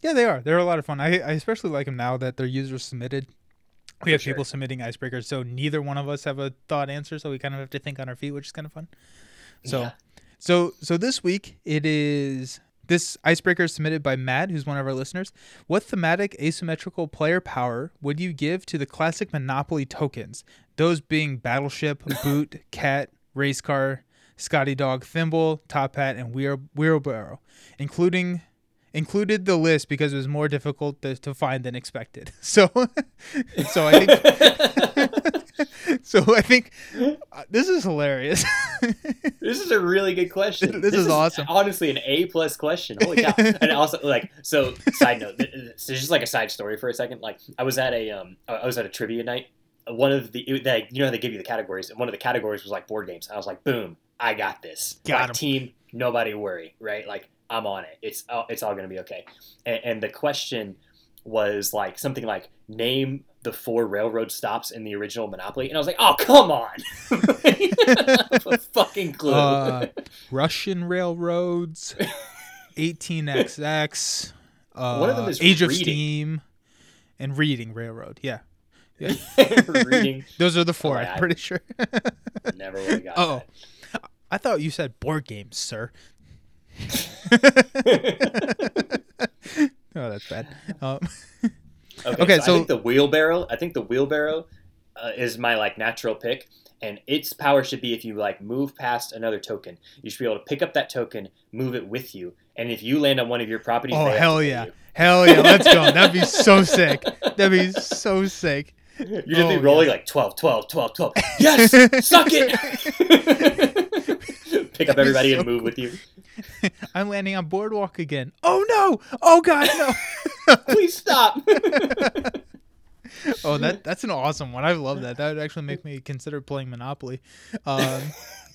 Yeah, they are. They're a lot of fun. I, I especially like them now that they're user submitted. We For have sure. people submitting icebreakers, so neither one of us have a thought answer, so we kind of have to think on our feet, which is kind of fun. So, Yeah. so, so this week it is this icebreaker is submitted by Matt, who's one of our listeners. What thematic asymmetrical player power would you give to the classic Monopoly tokens? Those being Battleship, Boot, Cat, Race Car, Scotty Dog, Thimble, Top Hat, and Wheel Wheelbarrow, including included the list because it was more difficult to, to find than expected. So, so I think, so I think uh, this is hilarious. This is a really good question. This is awesome. Honestly, an A plus question. Holy cow! and also, like, so side note. th- th- So just like a side story for a second. Like, I was at a um, I was at a trivia night. One of the it- they, you know how they give you the categories, and one of the categories was like board games. I was like, boom, I got this. Got 'em. team, nobody worry, right? Like, I'm on it. It's all, it's all gonna be okay. And, and the question was like something like name the four railroad stops in the original Monopoly, and I was like, oh come on, I have a fucking clue. Uh, Russian railroads, 18XX, uh, One of them is Age of. Steam, and Reading Railroad. Yeah, Yeah. reading. Those are the four. Oh, I'm I- pretty sure. Never would have got Oh, I thought you said board games, sir. oh, that's bad. Um, Okay, Okay, so, so- I think the wheelbarrow. I think the wheelbarrow uh, is my like natural pick, and its power should be if you like move past another token, you should be able to pick up that token, move it with you, and if you land on one of your properties, oh hell yeah, you. hell yeah, let's go. That'd be so sick. That'd be so sick. You just be Oh, rolling like 12, 12, 12, 12. Yes, suck it. Pick up everybody and so move with you. I'm landing on boardwalk again. Oh no! Oh god, no! Please stop. oh, that that's an awesome one. I love that. That would actually make me consider playing Monopoly. Um,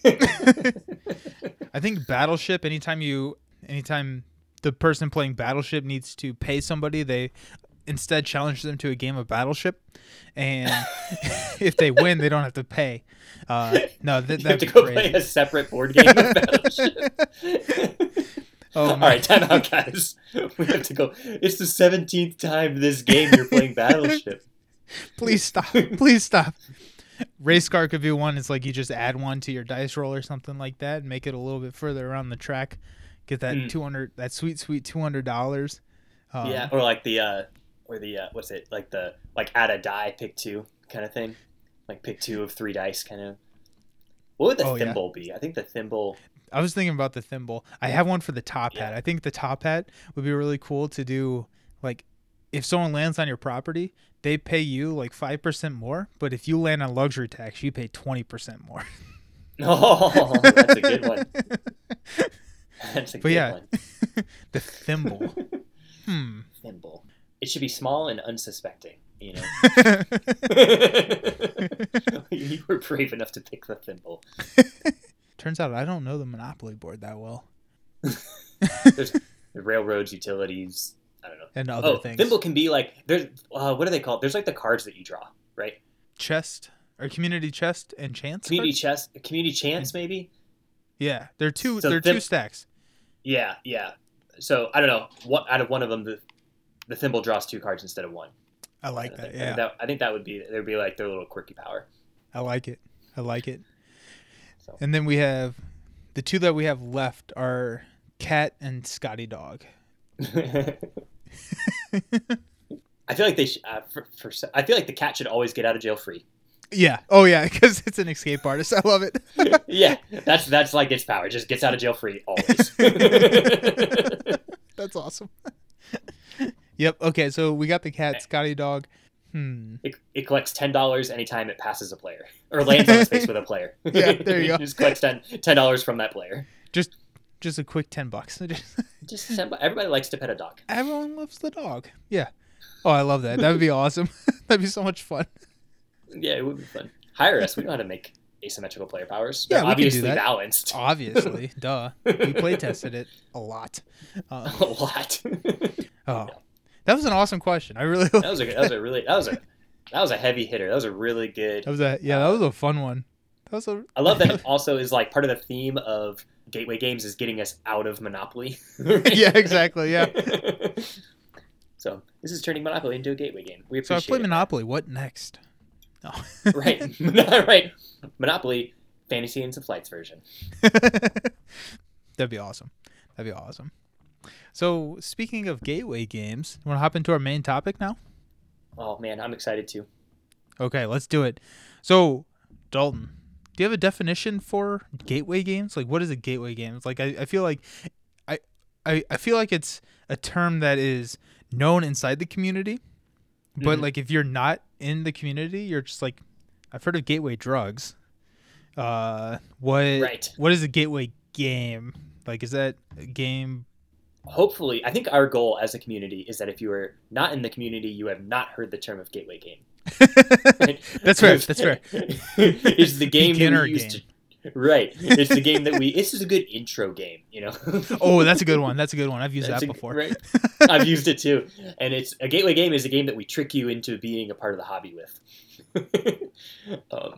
I think Battleship. Anytime you, anytime the person playing Battleship needs to pay somebody, they instead challenge them to a game of Battleship, and if they win, they don't have to pay. Uh, no, that, you have to go great. play a separate board game of Battleship. Oh, All right, time out, guys. We have to go. It's the seventeenth time this game you're playing Battleship. Please stop. Please stop. Race car could be one. It's like you just add one to your dice roll or something like that, and make it a little bit further around the track. Get that Mm. two hundred, that sweet, sweet two hundred dollars. Um, yeah, or like the uh, or the uh, what's it like the like add a die, pick two kind of thing, like pick two of three dice kind of. What would the Oh, yeah. thimble be? I think the thimble. I was thinking about the thimble. I have one for the top hat. I think the top hat would be really cool to do. Like, if someone lands on your property, they pay you like five percent more. But if you land on luxury tax, you pay twenty percent more. Oh, that's a good one. That's a But good yeah. one. the thimble. hmm. Thimble. It should be small and unsuspecting. You know. you were brave enough to pick the thimble. Turns out I don't know the Monopoly board that well, There's the railroads, utilities. I don't know. and other Oh, things. thimble can be like there's uh, what are they called? There's like the cards that you draw, right? chest or community chest and chance. Community cards? chess, community chance, maybe. Yeah, they're two. So they're thim- two stacks. Yeah, yeah. So I don't know what out of one of them the the thimble draws two cards instead of one. I like I that. think, I Yeah, think that, I think that would be there would be like their little quirky power. I like it. I like it. So. And then we have the two that we have left are cat and Scotty dog. I feel like they should. Uh, for, for, I feel like the cat should always get out of jail free. Yeah. Oh yeah, because it's an escape artist. I love it. yeah, that's that's like its power. It just gets out of jail free always. That's awesome. yep. Okay. So we got the cat, Scotty dog. Hmm. it, it collects ten dollars anytime it passes a player or lands on a space with a player. Yeah, there you go. It just collects ten dollars from that player. Just just a quick ten bucks. Just send- everybody likes to pet a dog. Everyone loves the dog. Yeah. Oh, I love that. That would be awesome. That'd be so much fun. Yeah, it would be fun. Hire us. We know how to make asymmetrical player powers. Yeah, They're we can do obviously that. balanced. Obviously, duh. We play tested it a lot. A lot. oh, that was an awesome question. I really. that was a that was a really that was a that was a heavy hitter. That was a really good. That was a yeah. That was a fun one. That was a. I love that it also is like part of the theme of gateway games is getting us out of Monopoly. yeah, exactly. Yeah. so this is turning Monopoly into a gateway game. We appreciate. So I play it. Monopoly. What next? No. right, right. Monopoly Fantasy and some Flights version. That'd be awesome. That'd be awesome. So speaking of gateway games, you want to hop into our main topic now? Oh man, I'm excited too. Okay, let's do it. So, Dalton, do you have a definition for gateway games? Like, what is a gateway game? It's like I, I feel like I, I I feel like it's a term that is known inside the community, but Mhm. like if you're not in the community, you're just like I've heard of gateway drugs. Uh, what Right. what is a gateway game? Like, is that a game? Hopefully, I think our goal as a community is that if you are not in the community, you have not heard the term of gateway game. That's fair. That's fair. it's the game Beginner that we used to. Right. It's the game that we. This is a good intro game, you know. Oh, that's a good one. That's a good one. I've used That's that a- before. Right. I've used it too, and it's a gateway game is a game that we trick you into being a part of the hobby with. um,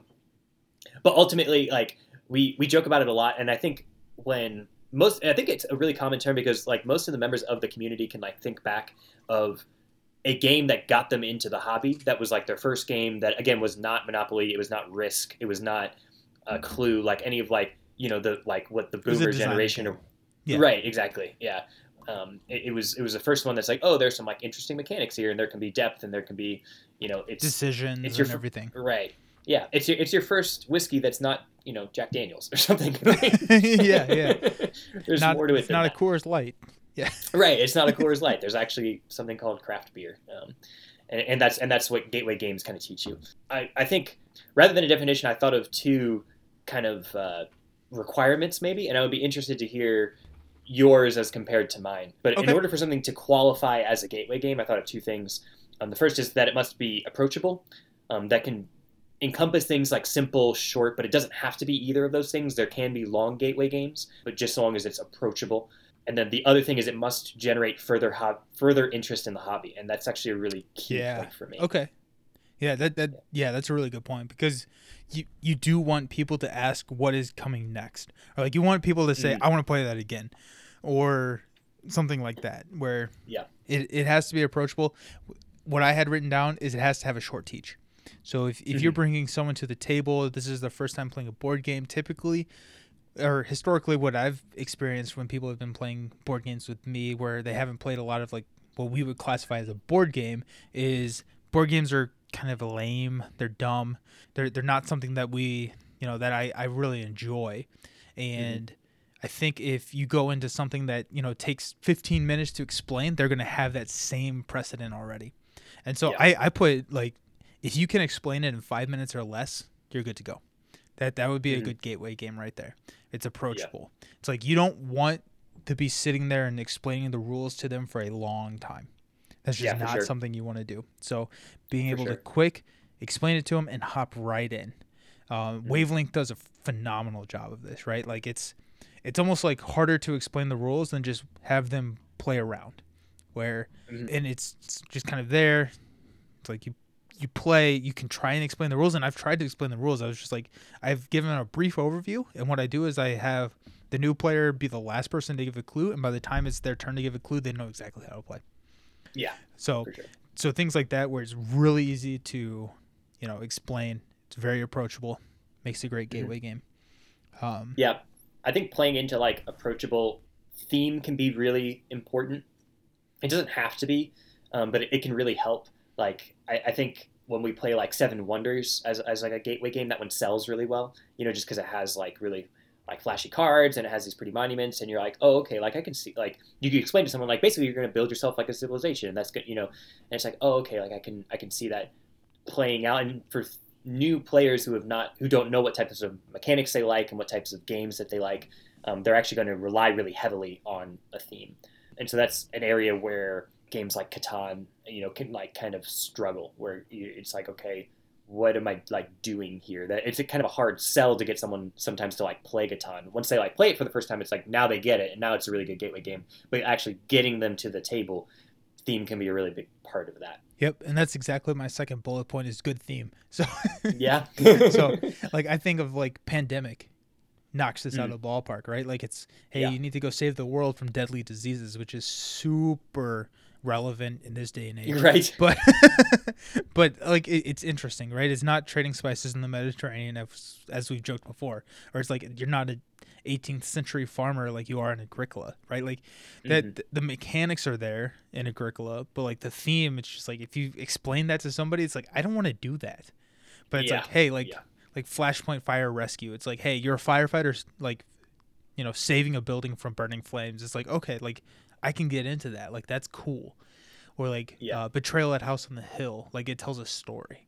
but ultimately, like we we joke about it a lot, and I think when most, I think it's a really common term because like most of the members of the community can like think back of a game that got them into the hobby. That was like their first game. That again was not Monopoly. It was not Risk. It was not a Clue. Like any of like you know the like what the Boomer generation. Or, Yeah. Right. Exactly. Yeah. Um, it, it was it was the first one that's like oh there's some like interesting mechanics here and there can be depth and there can be you know it's Decisions it's your and everything. right yeah it's your it's your first whiskey that's not you know Jack Daniels or something Yeah, yeah. there's not, more to it it's than not that. a Coors Light. Yeah. right, it's not a Coors Light. There's actually something called craft beer, um, and, and that's and that's what gateway games kind of teach you. I, I think rather than a definition, I thought of two kind of uh, requirements maybe, and I would be interested to hear yours as compared to mine. But in order for something to qualify as a gateway game, I thought of two things. Um, the first is that it must be approachable. Um, that can encompass things like simple, short, but it doesn't have to be either of those things. There can be long gateway games, but just so long as it's approachable. And then the other thing is it must generate further hob- further interest in the hobby, and that's actually a really key Yeah. point for me. Okay. Yeah, that that yeah, that's a really good point because you you do want people to ask what is coming next. Or like you want people to say Mhm. I want to play that again or something like that where Yeah. it, it has to be approachable. What I had written down is it has to have a short teach. So if, if you're Mhm. bringing someone to the table, this is the first time playing a board game, typically or historically what I've experienced when people have been playing board games with me where they haven't played a lot of like what we would classify as a board game is board games are kind of lame, they're dumb. They're they're not something that we, you know, that I I really enjoy. And I think if you go into something that, you know, takes 15 minutes to explain, they're going to have that same precedent already. And so Yeah. I I put like if you can explain it in 5 minutes or less, you're good to go. That that would be a Mhm. good gateway game right there. It's approachable. It's like you don't want to be sitting there and explaining the rules to them for a long time. That's just Yeah, not sure. something you want to do. So being For able sure. to quick explain it to them and hop right in. Um, Mm-hmm. Wavelength does a phenomenal job of this, right? Like it's it's almost like harder to explain the rules than just have them play around, where Mhm. and it's, it's just kind of there. It's like you you play, you can try and explain the rules, and I've tried to explain the rules. I was just like, I've given a brief overview, and what I do is I have the new player be the last person to give a clue, and by the time it's their turn to give a clue, they know exactly how to play. Yeah, So sure. so things like that where it's really easy to you know explain it's very approachable makes a great Mhm. gateway game um Yeah, I think playing into like approachable theme can be really important. It doesn't have to be, um, but it, it can really help. Like I, I think when we play like Seven Wonders as, as like a gateway game, that one sells really well. You know, just because it has like really like flashy cards and it has these pretty monuments, and you're like, oh okay, like I can see like you can explain to someone like basically you're going to build yourself like a civilization, and that's good. You know, and it's like oh okay, like I can I can see that playing out, and for new players who have not who don't know what types of mechanics they like and what types of games that they like um, they're actually going to rely really heavily on a theme and so that's an area where games like catan you know can like kind of struggle where it's like okay what am i like doing here? That it's a kind of a hard sell to get someone sometimes to like play catan once they like play it for the first time it's like now they get it and now it's a really good gateway game. But actually getting them to the table theme can be a really big part of that. Yep and that's exactly my second bullet point is good theme. So yeah. so like i think of like pandemic knocks this out Mm. of the ballpark right? Like it's hey Yeah. you need to go save the world from deadly diseases which is super relevant in this day and age. Right. But but like it, it's interesting right? It's not trading spices in the mediterranean as, as we've joked before or it's like you're not a 18th century farmer like you are in agricola right? Like that Mhm. th- the mechanics are there in agricola but like the theme it's just like if you explain that to somebody it's like i don't want to do that. But it's like hey like Yeah. like flashpoint fire rescue it's like hey you're a firefighter like you know saving a building from burning flames. It's like okay like i can get into that. Like that's cool. Or like Yeah. uh, betrayal at house on the hill. Like it tells a story.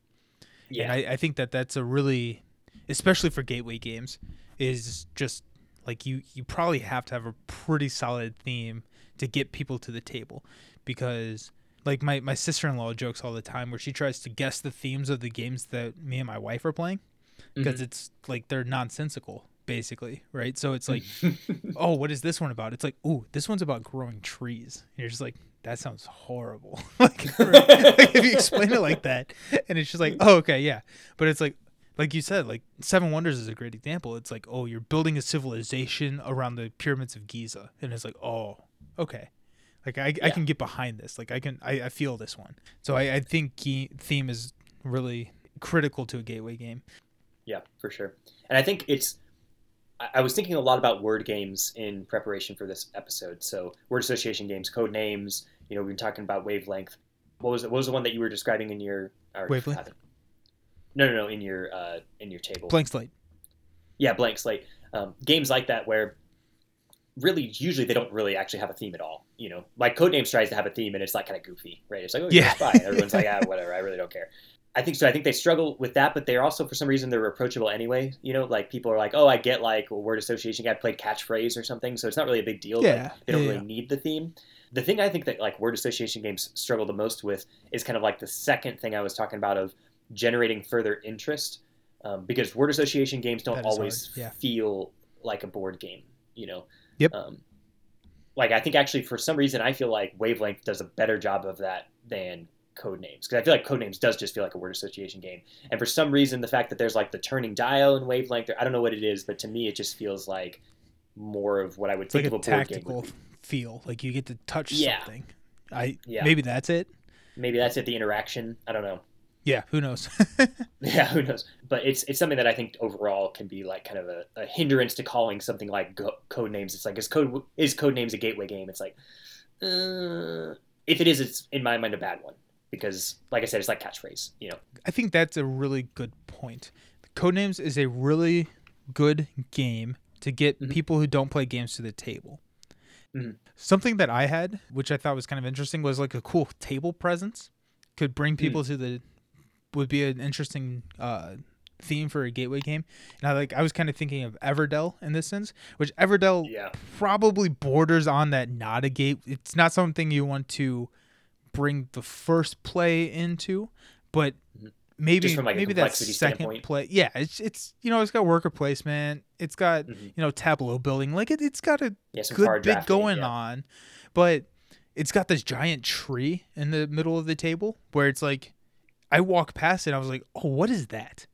Yeah. And I, I think that that's a really especially for gateway games is just like you you probably have to have a pretty solid theme to get people to the table. Because like my, my sister-in-law jokes all the time where she tries to guess the themes of the games that me and my wife are playing. Because Mhm. it's like they're nonsensical basically right so it's like oh what is this one about it's like ooh this one's about growing trees and you're just like that sounds horrible like, like, if you explain it like that and it's just like oh okay yeah but it's like like you said like seven wonders is a great example it's like oh you're building a civilization around the pyramids of giza and it's like oh okay Like I, I can get behind this. Like I can I, I feel this one. So I, I think key, theme is really critical to a gateway game. Yeah, for sure. And I think it's. I was thinking a lot about word games in preparation for this episode. So word association games, code names. You know, we've been talking about wavelength. What was it? What was the one that you were describing in your or, Wavelength? No, no, no. In your uh, in your table. Blank slate. yeah, blank slate. Um, games like that where really usually they don't really actually have a theme at all. You know, like Codenames tries to have a theme and it's like kind of goofy, right? It's like, oh, Yeah. yeah, fine. Everyone's like, ah, whatever. I really don't care. I think so. I think they struggle with that, but they're also for some reason they're approachable anyway. You know, like people are like, oh, I get like a word association guy played catchphrase or something, so it's not really a big deal. Yeah, they don't yeah, really yeah. need the theme. The thing I think that like word association games struggle the most with is kind of like the second thing I was talking about of generating further interest, um, because word association games don't always yeah. feel like a board game. You know. Yep. Um, like I think actually for some reason I feel like Wavelength does a better job of that than Codenames because I feel like Codenames does just feel like a word association game, and for some reason the fact that there's like the turning dial and Wavelength, I don't know what it is, but to me it just feels like more of what I would It's think like a of a board game. tactical feel. Like you get to touch Yeah. something. I Yeah. maybe that's it. Maybe that's it. The interaction. I don't know. Yeah, who knows? Yeah, who knows? But it's it's something that I think overall can be like kind of a, a hindrance to calling something like go, code names. It's like is code is code names a gateway game? It's like uh, if it is, it's in my mind a bad one because, like I said, it's like catchphrase. You know, I think that's a really good point. Codenames is a really good game to get Mhm. people who don't play games to the table. Mhm. Something that I had, which I thought was kind of interesting, was like a cool table presence. Could bring people to the would be an interesting uh, theme for a gateway game. And I like I was kind of thinking of Everdell in this sense, which Everdell yeah, probably borders on that not a gate. It's not something you want to bring the first play into, but Mhm. maybe like, maybe that second standpoint. play. Yeah, it's it's you know it's got worker placement. It's got Mhm. you know tableau building. Like it, it's got a yeah, good bit going yeah. on, but it's got this giant tree in the middle of the table where it's like I walk past it. I was like, oh, what is that?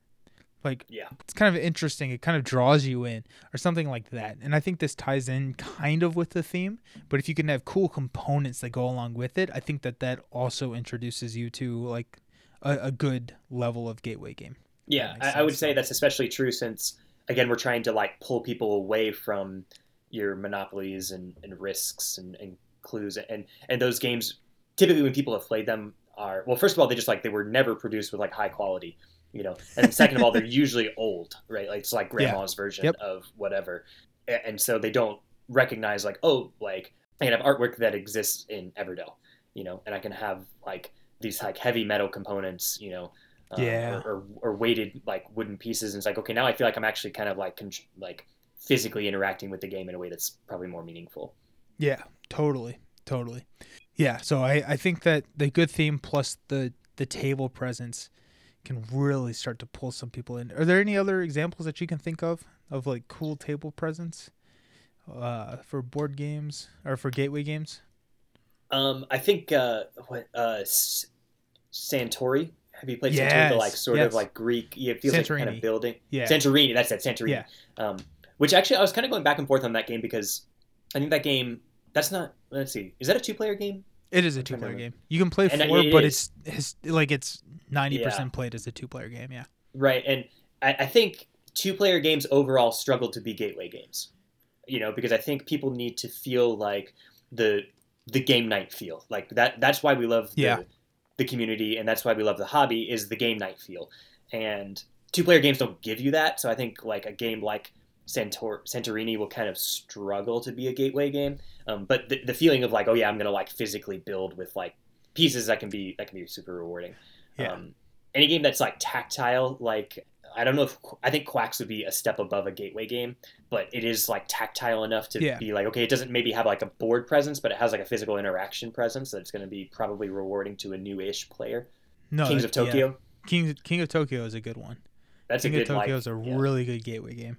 Like Yeah, it's kind of interesting. It kind of draws you in, or something like that. And I think this ties in kind of with the theme. But if you can have cool components that go along with it, I think that that also introduces you to like a, a good level of gateway game. yeah. I, I would say that's especially true since again we're trying to like pull people away from your monopolies and, and risks and, and clues and and those games typically when people have played them are well first of all they just like they were never produced with like high quality you know and second of all they're usually old right like it's like grandma's version Yep. of whatever and so they don't recognize like oh like i can have artwork that exists in everdell you know and i can have like these like heavy metal components you know uh, Yeah. or, or, or weighted like wooden pieces and it's like okay now i feel like i'm actually kind of like con- like physically interacting with the game in a way that's probably more meaningful Yeah, totally, totally. Yeah, so I, I think that the good theme plus the the table presence can really start to pull some people in. Are there any other examples that you can think of of like cool table presence uh, for board games or for gateway games? Um, I think uh, what uh, Santori. Have you played Santori? The like sort yes. of like Greek. Yeah, it feels like kind of building. Yeah, Santorini. That's that Santorini. Yeah. Um, which actually I was kind of going back and forth on that game because I think that game. That's not. Let's see. Is that a two-player game? It is a two player game. You can play And, four, but it's, it's like it's ninety Yeah. percent played as a two player game. Yeah, Right, and I, I think two-player games overall struggle to be gateway games. You know, because I think people need to feel like the the game night feel. Like that. That's why we love the, Yeah. the community, and that's why we love the hobby is the game night feel. And two-player games don't give you that. So I think like a game like Santor- Santorini will kind of struggle to be a gateway game. Um, but the, the feeling of like, oh yeah, I'm gonna like physically build with like pieces that can be that can be super rewarding. Yeah. Um, any game that's like tactile, like I don't know if I think Quacks would be a step above a gateway game, but it is like tactile enough to Yeah. be like okay, it doesn't maybe have like a board presence, but it has like a physical interaction presence that's going to be probably rewarding to a new-ish player. no, Kings of yeah. Tokyo, King King of Tokyo is a good one. that's King a of good Tokyo like, is a yeah. really good gateway game.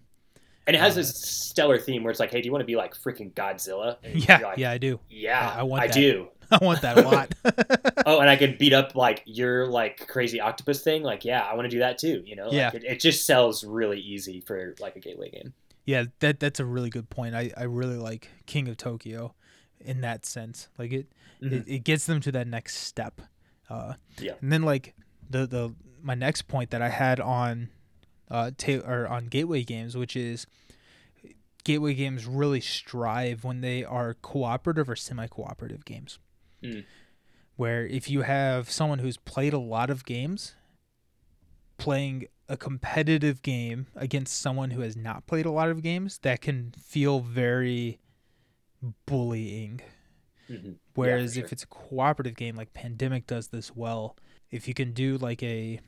And it has this stellar theme where it's like, hey, do you want to be like freaking Godzilla? And Yeah, like, yeah, I do. yeah, I- I want I that. do. I want that a lot. oh, and I could beat up like your like crazy octopus thing. Like, yeah, I want to do that too. You know, Like, Yeah. it, it just sells really easy for like a gateway game. Yeah, that that's a really good point. I, I really like King of Tokyo. in that sense. Like it, Mhm. it, it gets them to that next step. Uh, Yeah. And then like the the my next point that I had on uh ta- or on gateway games, which is gateway games really strive when they are cooperative or semi-cooperative games. Mm. Where if you have someone who's played a lot of games playing a competitive game against someone who has not played a lot of games, that can feel very bullying. Mhm. Whereas sure. if it's a cooperative game, like Pandemic does this well, if you can do like a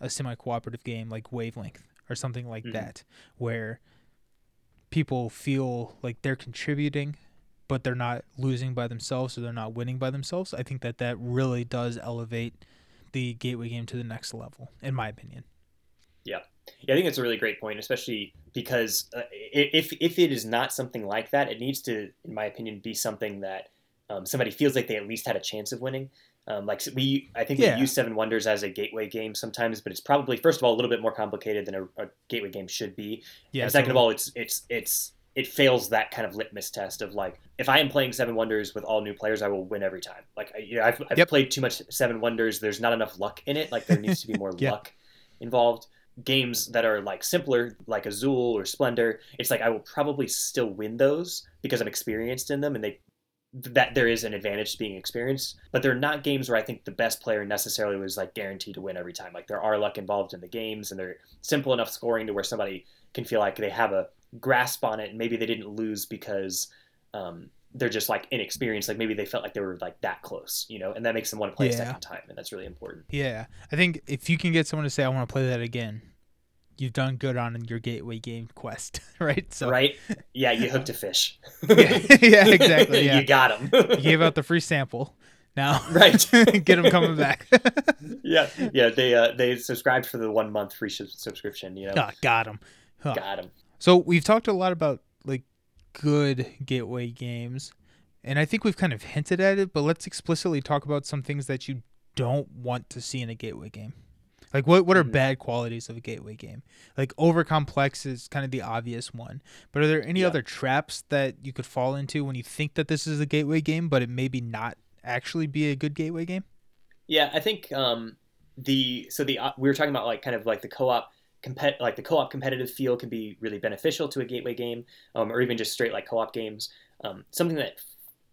a semi cooperative game like Wavelength or something like Mhm. that, where people feel like they're contributing, but they're not losing by themselves or they're not winning by themselves, I think that that really does elevate the gateway game to the next level, in my opinion. Yeah, yeah, I think it's a really great point, especially because uh, if if it is not something like that, it needs to, in my opinion, be something that um, somebody feels like they at least had a chance of winning. Um, like we, I think Yeah. we use Seven Wonders as a gateway game sometimes, but it's probably first of all a little bit more complicated than a, a gateway game should be. Yeah. and second of all, it's it's it's it fails that kind of litmus test of like if I am playing Seven Wonders with all new players, I will win every time. Like I, you know, I've, I've Yep. played too much Seven Wonders. There's not enough luck in it. Like there needs to be more Yeah. luck involved. Games that are like simpler, like Azul or Splendor, it's like I will probably still win those because I'm experienced in them, and they that there is an advantage to being experienced. But they're not games where I think the best player necessarily was like guaranteed to win every time. Like there are luck involved in the games, and they're simple enough scoring to where somebody can feel like they have a grasp on it, and maybe they didn't lose because um, they're just like inexperienced. Like maybe they felt like they were like that close, you know, and that makes them want to play a second time, and that's really important. Yeah, I think if you can get someone to say, "I want to play that again," you've done good on your gateway game quest, right? So right? Yeah, you hooked a fish. yeah, yeah, exactly. Yeah, you got him. you gave out the free sample. Now, Right. get them coming back. yeah, yeah. They uh, they subscribed for the one month free sub- subscription. You know, Ah, got them. got him. So we've talked a lot about like good gateway games, and I think we've kind of hinted at it. But let's explicitly talk about some things that you don't want to see in a gateway game. Like what what are Mhm. bad qualities of a gateway game? Like over complex is kind of the obvious one. But are there any Yeah. other traps that you could fall into when you think that this is a gateway game, but it maybe not actually be a good gateway game? Yeah, I think um, the so the uh, we were talking about like kind of like the co-op compet like the co-op competitive feel can be really beneficial to a gateway game, um, or even just straight like co-op games. Um, something that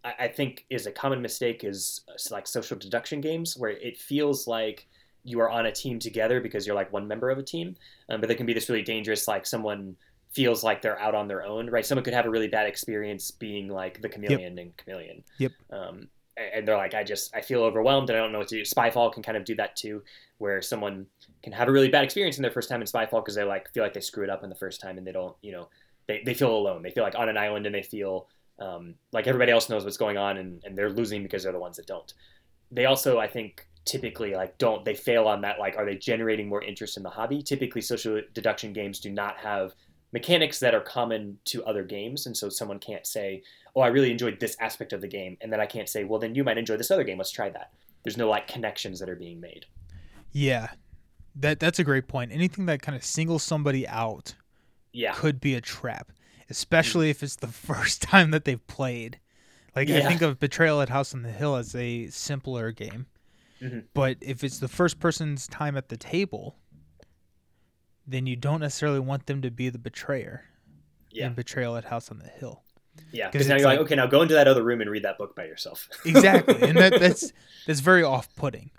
I, I think is a common mistake is uh, like social deduction games where it feels like you are on a team together because you're like one member of a team, um, but there can be this really dangerous like someone feels like they're out on their own, right? Someone could have a really bad experience being like the chameleon and chameleon. Yep. Um, and they're like, I just I feel overwhelmed and I don't know what to do. Spyfall can kind of do that too, where someone can have a really bad experience in their first time in Spyfall because they like feel like they screw it up in the first time and they don't, you know, they, they feel alone. They feel like on an island and they feel um, like everybody else knows what's going on and, and they're losing because they're the ones that don't. They also, I think, typically like don't they fail on that like are they generating more interest in the hobby? Typically, social deduction games do not have mechanics that are common to other games, and so someone can't say, "Oh, I really enjoyed this aspect of the game," and then I can't say, "Well, then you might enjoy this other game. Let's try that." There's no like connections that are being made. Yeah. That that's a great point. Anything that kind of singles somebody out Yeah, could be a trap, mm-hmm. especially if it's the first time that they've played. Like I think of Betrayal at House on the Hill as a simpler game, Mhm. but if it's the first person's time at the table, then you don't necessarily want them to be the betrayer yeah, in Betrayal at House on the Hill. yeah. 'Cause Because now you're like, like- okay, now go into that other room and read that book by yourself. Exactly, and that, that's that's very off-putting.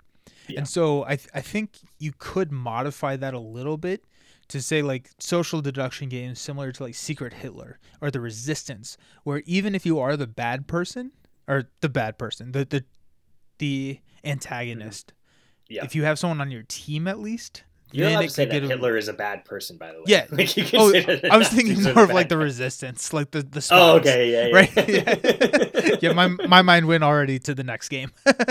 Yeah. And so I th- I think you could modify that a little bit to say like social deduction games similar to like Secret Hitler or the Resistance, where even if you are the bad person or the bad person, the the the antagonist, Yeah. if you have someone on your team at least, You're then allowed to say that get a- Hitler is a bad person, by the way. Yeah. like Oh, I was thinking more of like the. Resistance, like the the Oh, okay, yeah, yeah. Right? Yeah. yeah, my my mind went already to the next game.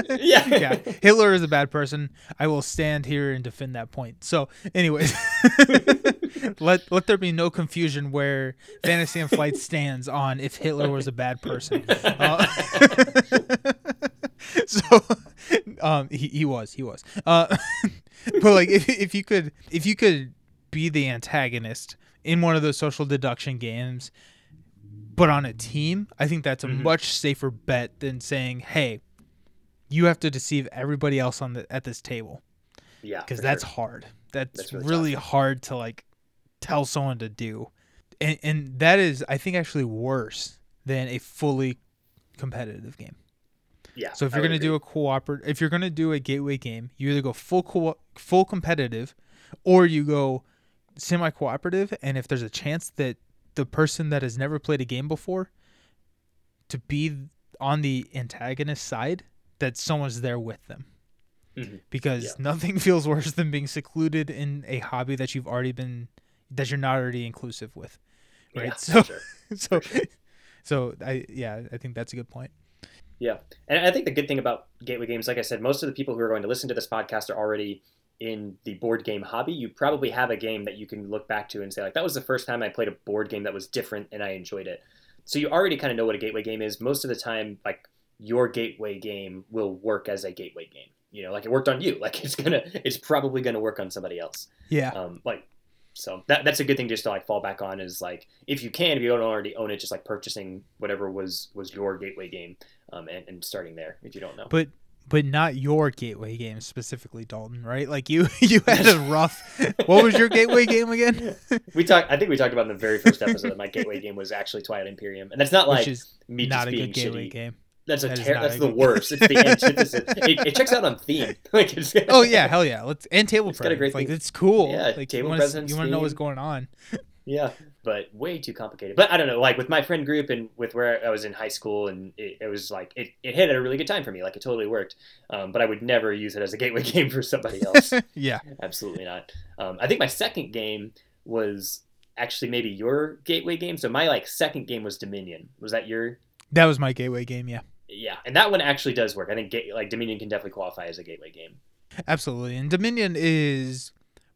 yeah, yeah, Hitler is a bad person. I will stand here and defend that point. So, anyways, let let there be no confusion where Fantasy and Flight stands on if Hitler was a bad person. Uh, so, um, he, he was he was. Uh, but like if if you could if you could be the antagonist in one of those social deduction games But on a team, I think that's a Mhm. much safer bet than saying, "Hey, you have to deceive everybody else on the at this table," Yeah, because that's sure. hard. That's, That's really really, hard to like tell someone to do, and and that is, I think, actually worse than a fully competitive game. Yeah. So if you're gonna do a cooperative, if you're gonna do a gateway game, you either go full co- full competitive, or you go semi cooperative. And if there's a chance that the person that has never played a game before, to be on the antagonist side, that someone's there with them. Mhm. Because Yeah. nothing feels worse than being secluded in a hobby that you've already been that you're not already inclusive with. Right. Yeah, so sure. so so I yeah, I think that's a good point. Yeah, and I think the good thing about gateway games, like I said, most of the people who are going to listen to this podcast are already in the board game hobby. You probably have a game that you can look back to and say, like, that was the first time I played a board game that was different and I enjoyed it. So you already kind of know what a gateway game is. Most of the time, like your gateway game will work as a gateway game. You know, like it worked on you. Like it's gonna, it's probably gonna work on somebody else. Yeah. Um, like so that that's a good thing just to like fall back on is like if you can if you don't already own it just like purchasing whatever was was your gateway game um, and, and starting there if you don't know but but not your gateway game specifically, Dalton. Right? Like you you had a rough. what was your gateway game again? we talked i think we talked about in the very first episode that my gateway game was actually twilight imperium and that's not like Which is me not just a being good gateway shitty game. That's a that ter- that's the worst it's the antithesis it, it checks out on theme like it's Oh yeah, hell yeah! Let's and table It's presence. Like theme. it's cool. Yeah, like table you wanna, presence, You want to know what's going on? Yeah, but way too complicated. But I don't know, like with my friend group and with where I was in high school, and it, it was like it, it hit at a really good time for me. Like it totally worked. Um, but I would never use it as a gateway game for somebody else. yeah. Absolutely not. Um, I think my second game was actually maybe your gateway game. So my like second game was Dominion. Was that your? That was my gateway game. Yeah, Yeah, and that one actually does work. I think like Dominion can definitely qualify as a gateway game. absolutely. And Dominion is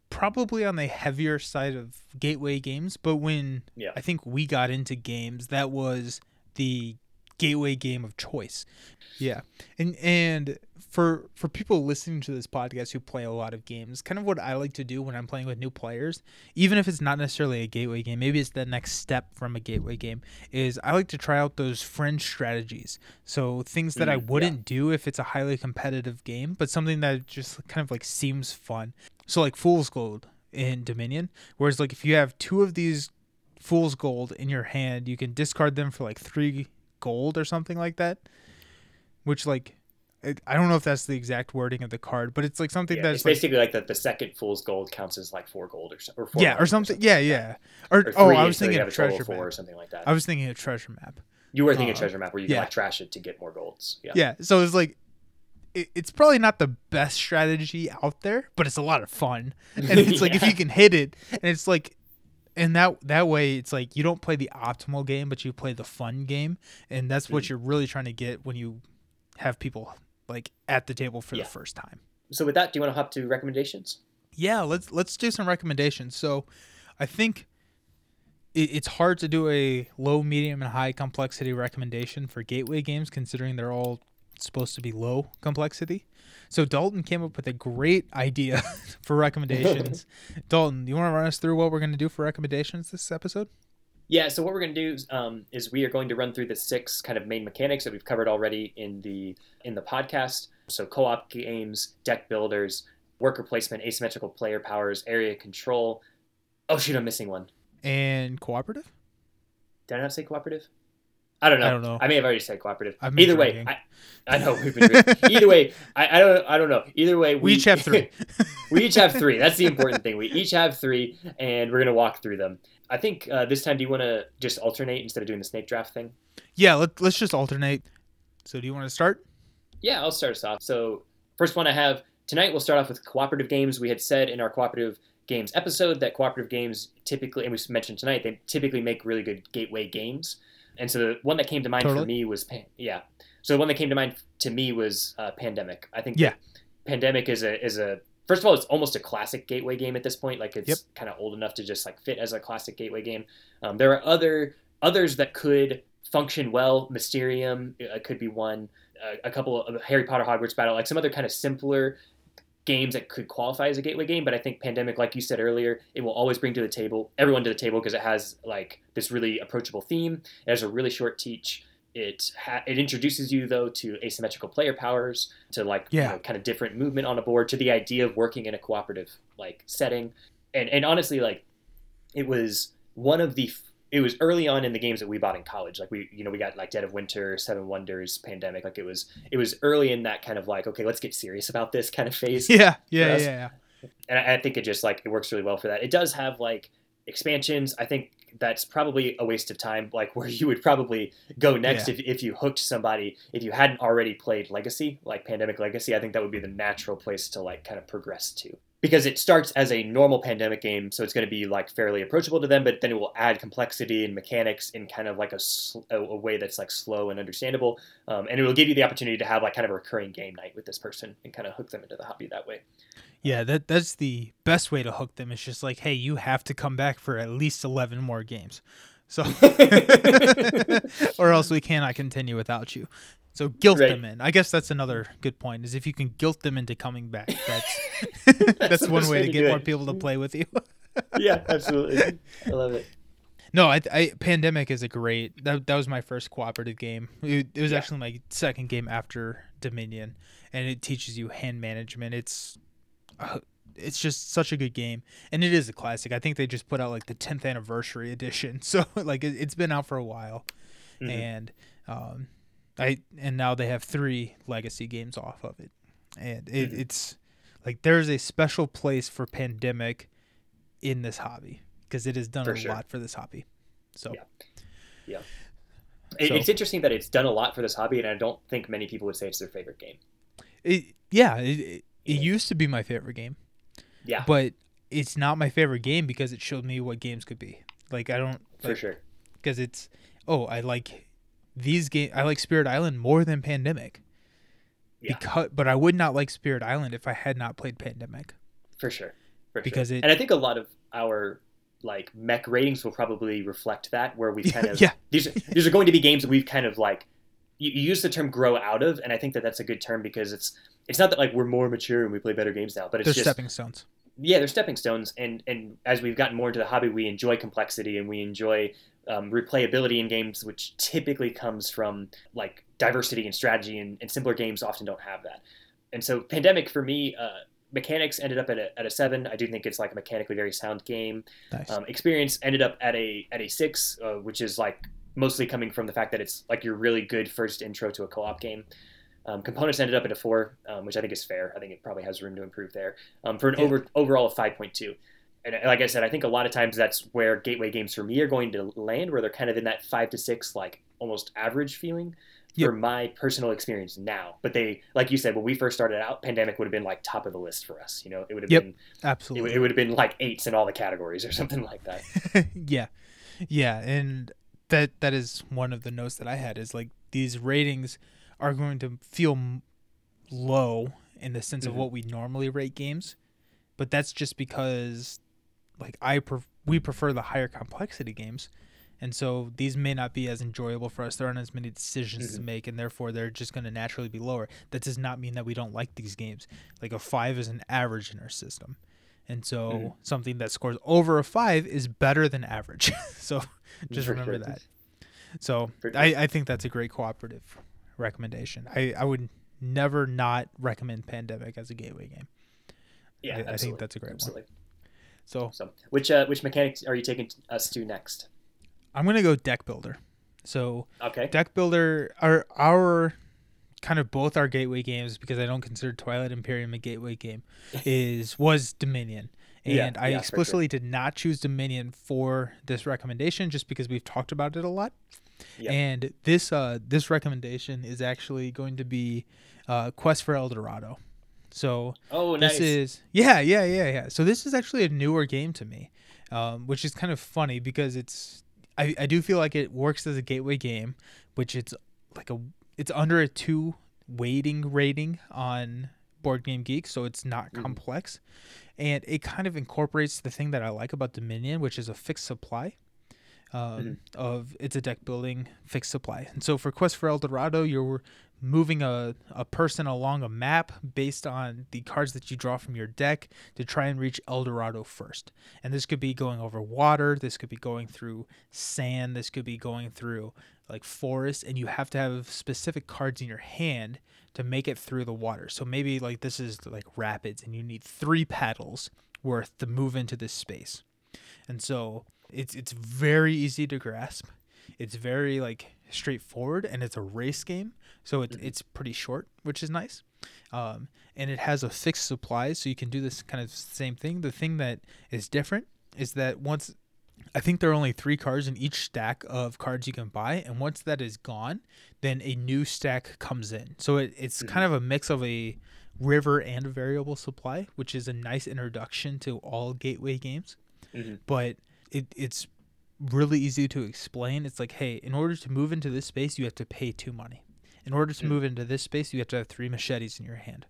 probably on the heavier side of gateway games, but when Yeah. I think we got into games, that was the gateway game of choice. Yeah. And and for for people listening to this podcast who play a lot of games, kind of what I like to do when I'm playing with new players, even if it's not necessarily a gateway game, maybe it's the next step from a gateway game, is I like to try out those fringe strategies. So things that I Mm, yeah. wouldn't do if it's a highly competitive game, but something that just kind of like seems fun. So like Fool's Gold in Dominion, whereas like if you have two of these Fool's Gold in your hand, you can discard them for like three gold or something like that. Which like I don't know if that's the exact wording of the card, but it's like something Yeah, that's like, basically like that the second fool's gold counts as like four gold or, so- or four yeah, or gold something. Yeah, yeah. Or, Or oh, three, I was so thinking of a treasure map. or something like that. I was thinking of treasure map. you were thinking uh, treasure map where you can yeah. like trash it to get more golds. Yeah. Yeah, so it's like it, it's probably not the best strategy out there, but it's a lot of fun. And it's like if you can hit it, and it's like, and that that way it's like you don't play the optimal game, but you play the fun game, and that's what Mm. you're really trying to get when you have people like at the table for Yeah. the first time. So with that, do you want to hop to recommendations? Yeah, let's let's do some recommendations. So, I think it, it's hard to do a low, medium, and high complexity recommendation for gateway games, considering they're all supposed to be low complexity. So Dalton came up with a great idea for recommendations. Dalton, you want to run us through what we're going to do for recommendations this episode? Yeah, so what we're going to do um, is we are going to run through the six kind of main mechanics that we've covered already in the in the podcast. So co-op games, deck builders, worker placement, asymmetrical player powers, area control. Oh shoot, I'm missing one. And cooperative? Did I not say cooperative? I don't know. I don't know. I may have already said cooperative. I've Either way. I, I know we've been. Either way, I, I don't. I don't know. Either way, We each have three. we each have three. That's the important thing. We each have three, and we're gonna walk through them. I think uh, this time, do you want to just alternate instead of doing the snake draft thing? yeah, let, let's just alternate. So, do you want to start? Yeah, I'll start us off. So, first one I have tonight, we'll start off with cooperative games. We had said in our cooperative games episode that cooperative games typically, and we mentioned tonight, they typically make really good gateway games. And so, the one that came to mind for me was, Pan- yeah. So, the one that came to mind to me was uh, Pandemic. I think Yeah. Pandemic is a is a first of all, it's almost a classic gateway game at this point. Like it's Yep. kind of old enough to just like fit as a classic gateway game. Um, there are other others that could function well. Mysterium uh, could be one. Uh, a couple of Harry Potter Hogwarts Battle, like some other kind of simpler games that could qualify as a gateway game, but I think Pandemic, like you said earlier, it will always bring to the table everyone to the table because it has like this really approachable theme. It has a really short teach. It ha- it introduces you though to asymmetrical player powers, to like Yeah. you know, kind of different movement on a board, to the idea of working in a cooperative like setting, and and honestly like it was one of the f- it was early on in the games that we bought in college like we you know we got like dead of winter seven wonders pandemic like it was it was early in that kind of like okay let's get serious about this kind of phase Yeah, yeah, yeah, yeah. and I, I think it just like it works really well for that. It does have like expansions. I think that's probably a waste of time. Like where you would probably go next Yeah. if, if you hooked somebody if you hadn't already played Legacy, like Pandemic Legacy. I think that would be the natural place to like kind of progress to because it starts as a normal pandemic game, so it's going to be like fairly approachable to them, but then it will add complexity and mechanics in kind of like a, sl- a, way that's like slow and understandable, um, and it will give you the opportunity to have like kind of a recurring game night with this person and kind of hook them into the hobby that way. Yeah, that that's the best way to hook them. It's just like, hey, you have to come back for at least eleven more games, so or else we cannot continue without you. So guilt Right. them in. I guess that's another good point. Is if you can guilt them into coming back, that's that's, the one way way to get more it. people to play with you. yeah, absolutely. I love it. No, I, I Pandemic is a great. That, that was my first cooperative game. It, it was Yeah. actually my second game after Dominion, and it teaches you hand management. It's uh, it's just such a good game, and it is a classic. I think they just put out like the 10th anniversary edition, so like it, it's been out for a while, Mhm. and um, I and now they have three legacy games off of it, and it, Mhm. it's like there's a special place for Pandemic in this hobby because it has done For a sure. lot for this hobby. So Yeah. It, So- It's interesting that it's done a lot for this hobby, and I don't think many people would say it's their favorite game. it, yeah, it, it, it Yeah. used to be my favorite game, Yeah, but it's not my favorite game because it showed me what games could be. Like I don't for sure. because it's oh I like these game I like Spirit Island more than Pandemic. Yeah. Because but I would not like Spirit Island if I had not played Pandemic. For sure. For Because sure. it- and I think a lot of our like mech ratings will probably reflect that, where we kind of Yeah. these are, these are going to be games that we've kind of like you, you use the term grow out of, and I think that that's a good term because it's it's not that like we're more mature and we play better games now, but it's They're just stepping stones. yeah, they're stepping stones, and and as we've gotten more into the hobby, we enjoy complexity and we enjoy um, replayability in games, which typically comes from like diversity and strategy, and, and simpler games often don't have that. And so, Pandemic for me, uh, mechanics ended up at a, at a seven. I do think it's like a mechanically very sound game. Nice. Um, experience ended up at a at a six, uh, which is like mostly coming from the fact that it's like your really good first intro to a co-op game. Um, components ended up at a four, um, which I think is fair. I think it probably has room to improve there um, for an Yeah. over overall of five point two. And like I said, I think a lot of times that's where gateway games for me are going to land, where they're kind of in that five to six, like almost average feeling. Yep. For my personal experience now, but they, like you said, when we first started out, pandemic would have been like top of the list for us. You know, it would have Yep. been Absolutely. it would have been like eights in all the categories or something like that. yeah yeah and that that is one of the notes that i had is like these ratings are going to feel low in the sense of Mhm. what we normally rate games but that's just because like i pref- we prefer the higher complexity games and so these may not be as enjoyable for us there aren't as many decisions to Mhm. make and therefore they're just going to naturally be lower that does not mean that we don't like these games like a five is an average in our system and so Mhm. something that scores over a five is better than average. so just For remember sure. that. So I, I think that's a great cooperative recommendation. I, I would never not recommend Pandemic as a gateway game. Yeah, I- I think that's a great one. So So, which uh, which mechanics are you taking us to next? I'm gonna go deck builder. So Okay. deck builder are our kind of both our gateway games because I don't consider Twilight Imperium a gateway game is was Dominion. Yeah, And I yeah, for sure. explicitly did not choose Dominion for this recommendation just because we've talked about it a lot. Yeah. And this uh this recommendation is actually going to be uh Quest for El Dorado. So Oh, this is yeah, yeah, yeah, yeah. So this is actually a newer game to me, um, which is kind of funny because it's I, I do feel like it works as a gateway game, which it's like a it's under a two waiting rating on Board Game Geek, so it's not Mhm. complex, and it kind of incorporates the thing that I like about Dominion, which is a fixed supply. Um, Mhm. Of it's a deck building fixed supply, and so for Quest for El Dorado, you're moving a, a person along a map based on the cards that you draw from your deck to try and reach El Dorado first. And this could be going over water, this could be going through sand, this could be going through like forest, and you have to have specific cards in your hand to make it through the water. So maybe like this is like rapids and you need three paddles worth to move into this space. And so it's it's very easy to grasp. It's very like straightforward and it's a race game. So it, it's pretty short, which is nice. Um, and it has a fixed supply, so you can do this kind of same thing. The thing that is different is that once I think there are only three cards in each stack of cards you can buy, and once that is gone, then a new stack comes in. So it, it's Mm-hmm. kind of a mix of a river and a variable supply, which is a nice introduction to all gateway games. Mhm. But it, it's really easy to explain. It's like, hey, in order to move into this space, you have to pay two money. In order to Mm. move into this space, you have to have three machetes in your hand.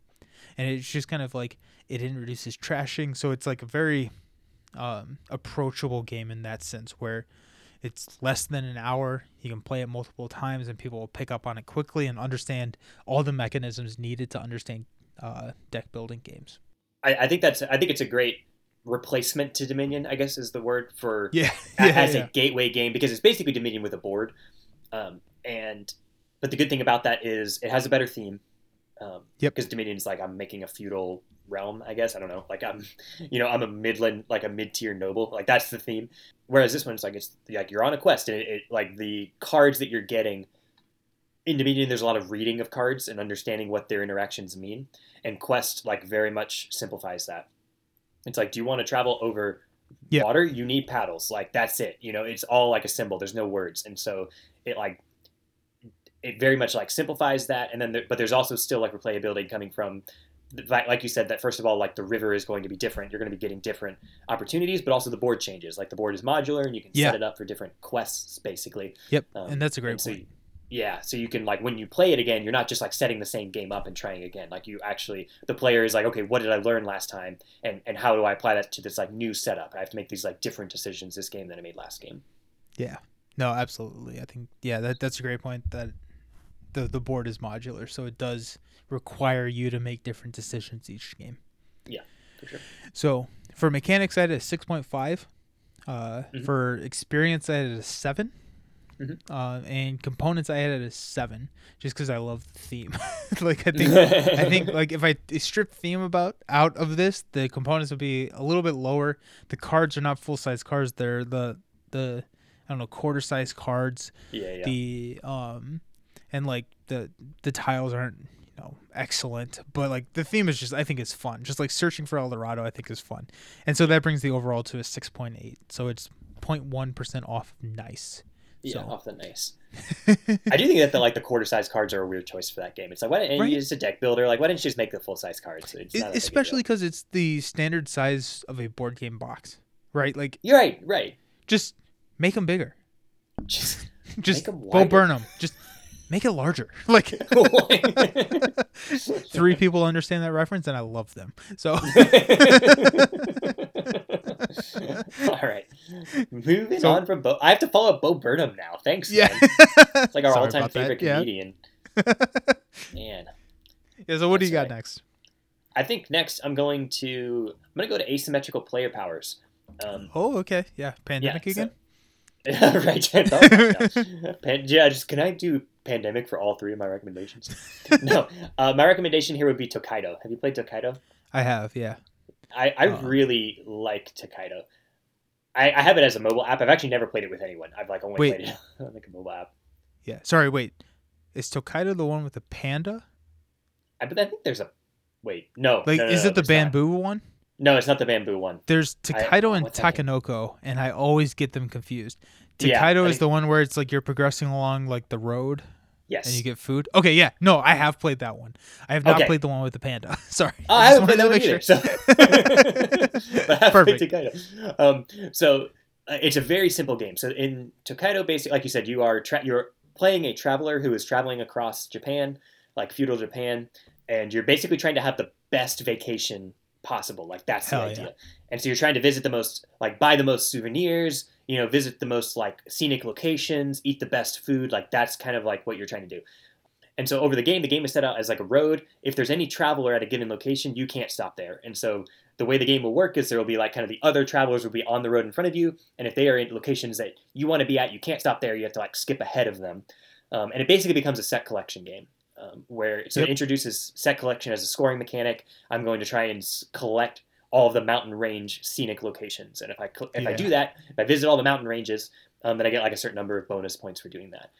And it's just kind of like it introduces trashing, so it's like a very um, approachable game in that sense, where it's less than an hour. You can play it multiple times, and people will pick up on it quickly and understand all the mechanisms needed to understand uh, deck building games. I, I think that's I think it's a great replacement to Dominion. I guess is the word for Yeah, a- yeah, as yeah. a gateway game because it's basically Dominion with a board. Um, and but the good thing about that is it has a better theme. Um, Yep. Because Dominion is like I'm making a feudal realm. I guess I don't know. Like I'm, you know, I'm a midland like a mid tier noble. Like that's the theme. Whereas this one's like it's like you're on a quest and it, it like the cards that you're getting. In Dominion, there's a lot of reading of cards and understanding what their interactions mean, and Quest like very much simplifies that. It's like, do you want to travel over Yeah. water? You need paddles. Like that's it. You know, it's all like a symbol. There's no words, and so it like it very much like simplifies that. And then, there, but there's also still like replayability coming from, the like you said, that first of all, like the river is going to be different. You're going to be getting different opportunities, but also the board changes. Like the board is modular, and you can Yeah. set it up for different quests, basically. Yep, Um, and that's a great and so point. yeah, so you can like when you play it again, you're not just like setting the same game up and trying again. Like you actually, the player is like, okay, what did I learn last time, and and how do I apply that to this like new setup? I have to make these like different decisions this game than I made last game. Yeah. No, absolutely. I think yeah, that that's a great point that the the board is modular, so it does require you to make different decisions each game. Yeah, for sure. So for mechanics, I had a six point five. Uh, Mhm. For experience, I had a 7 Mhm. Uh, and components, I had a seven, just because I love the theme. like I think, I think like if I strip theme about out of this, the components would be a little bit lower. The cards are not full size cards; they're the the I don't know quarter size cards. Yeah, yeah. The um, and like the the tiles aren't you know excellent, but like the theme is just I think is fun. Just like searching for El Dorado, I think is fun, and so that brings the overall to a six point eight. So it's 0.1 percent off. Nice. Yeah, So- off the nice. I do think that the like the quarter size cards are a weird choice for that game. It's like why didn't Right. you use a deck builder? Like why didn't you just make the full size cards? It's not especially because it's the standard size of a board game box, right? Like you're right, right. just make them bigger. Just Just Bo. Burnham. Just make it larger. Like three people understand that reference, and I love them. So All right, moving So- on from Bo. I have to follow up Bo Burnham now. Thanks, yeah, man. It's like our Sorry all-time favorite yeah. comedian. Man, yeah. So what do you got right. next? I think next I'm going to I'm going to go to asymmetrical player powers. Um, Oh, okay. Yeah, pandemic so- again. right. I thought about. Pan- yeah, just can I do pandemic for all three of my recommendations? no, uh, my recommendation here would be Tokaido. Have you played Tokaido? I have. Yeah. I, I Uh. really like Tokaido. I, I have it as a mobile app. I've actually never played it with anyone. I've like only Wait. played it on like a mobile app. Yeah. Sorry. Wait. Is Tokaido the one with the panda? I, but I think there's a wait. No, Like, no, no, is no, it the there's not. bamboo one? No, it's not the bamboo one. There's I- Tokaido and? Takenoko, and I always get them confused. Yeah, Tokaido is the one where it's like you're progressing along like the road Yes. and you get food. Okay, yeah, no, I have played that one. I have not Okay. played the one with the panda. Sorry, Oh, I just haven't played that one either. make So, but I have played Perfect. Tokaido. Um, so uh, it's a very simple game. So in Tokaido, basically, like you said, you are tra- you're playing a traveler who is traveling across Japan, like feudal Japan, and you're basically trying to have the best vacation possible. Like that's Hell the yeah. idea. And so you're trying to visit the most, like buy the most souvenirs, you know, visit the most like scenic locations, eat the best food. Like that's kind of like what you're trying to do. And so over the game, the game is set out as like a road. If there's any traveler at a given location, you can't stop there. And so the way the game will work is there will be like kind of the other travelers will be on the road in front of you, and if they are in locations that you want to be at, you can't stop there. You have to like skip ahead of them, um, and it basically becomes a set collection game. Um, where so Yep. it introduces set collection as a scoring mechanic. I'm going to try and s- collect all of the mountain range scenic locations, and if I cl- if I do that, if I visit all the mountain ranges, um, then I get like a certain number of bonus points for doing that.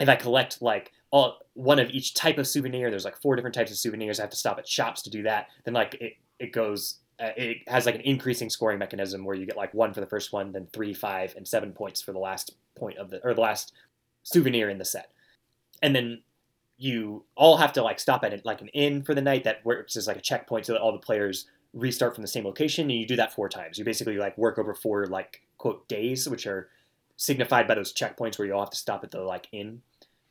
If I collect like all one of each type of souvenir, there's like four different types of souvenirs. I have to stop at shops to do that. Then like it it goes. Uh, it has like an increasing scoring mechanism where you get like one for the first one, then three, five, and seven points for the last point of the or the last souvenir in the set. And then you all have to like stop at like an inn for the night that works as like a checkpoint so that all the players restart from the same location and you do that four times. You basically like work over four like quote days which are signified by those checkpoints where you all have to stop at the like inn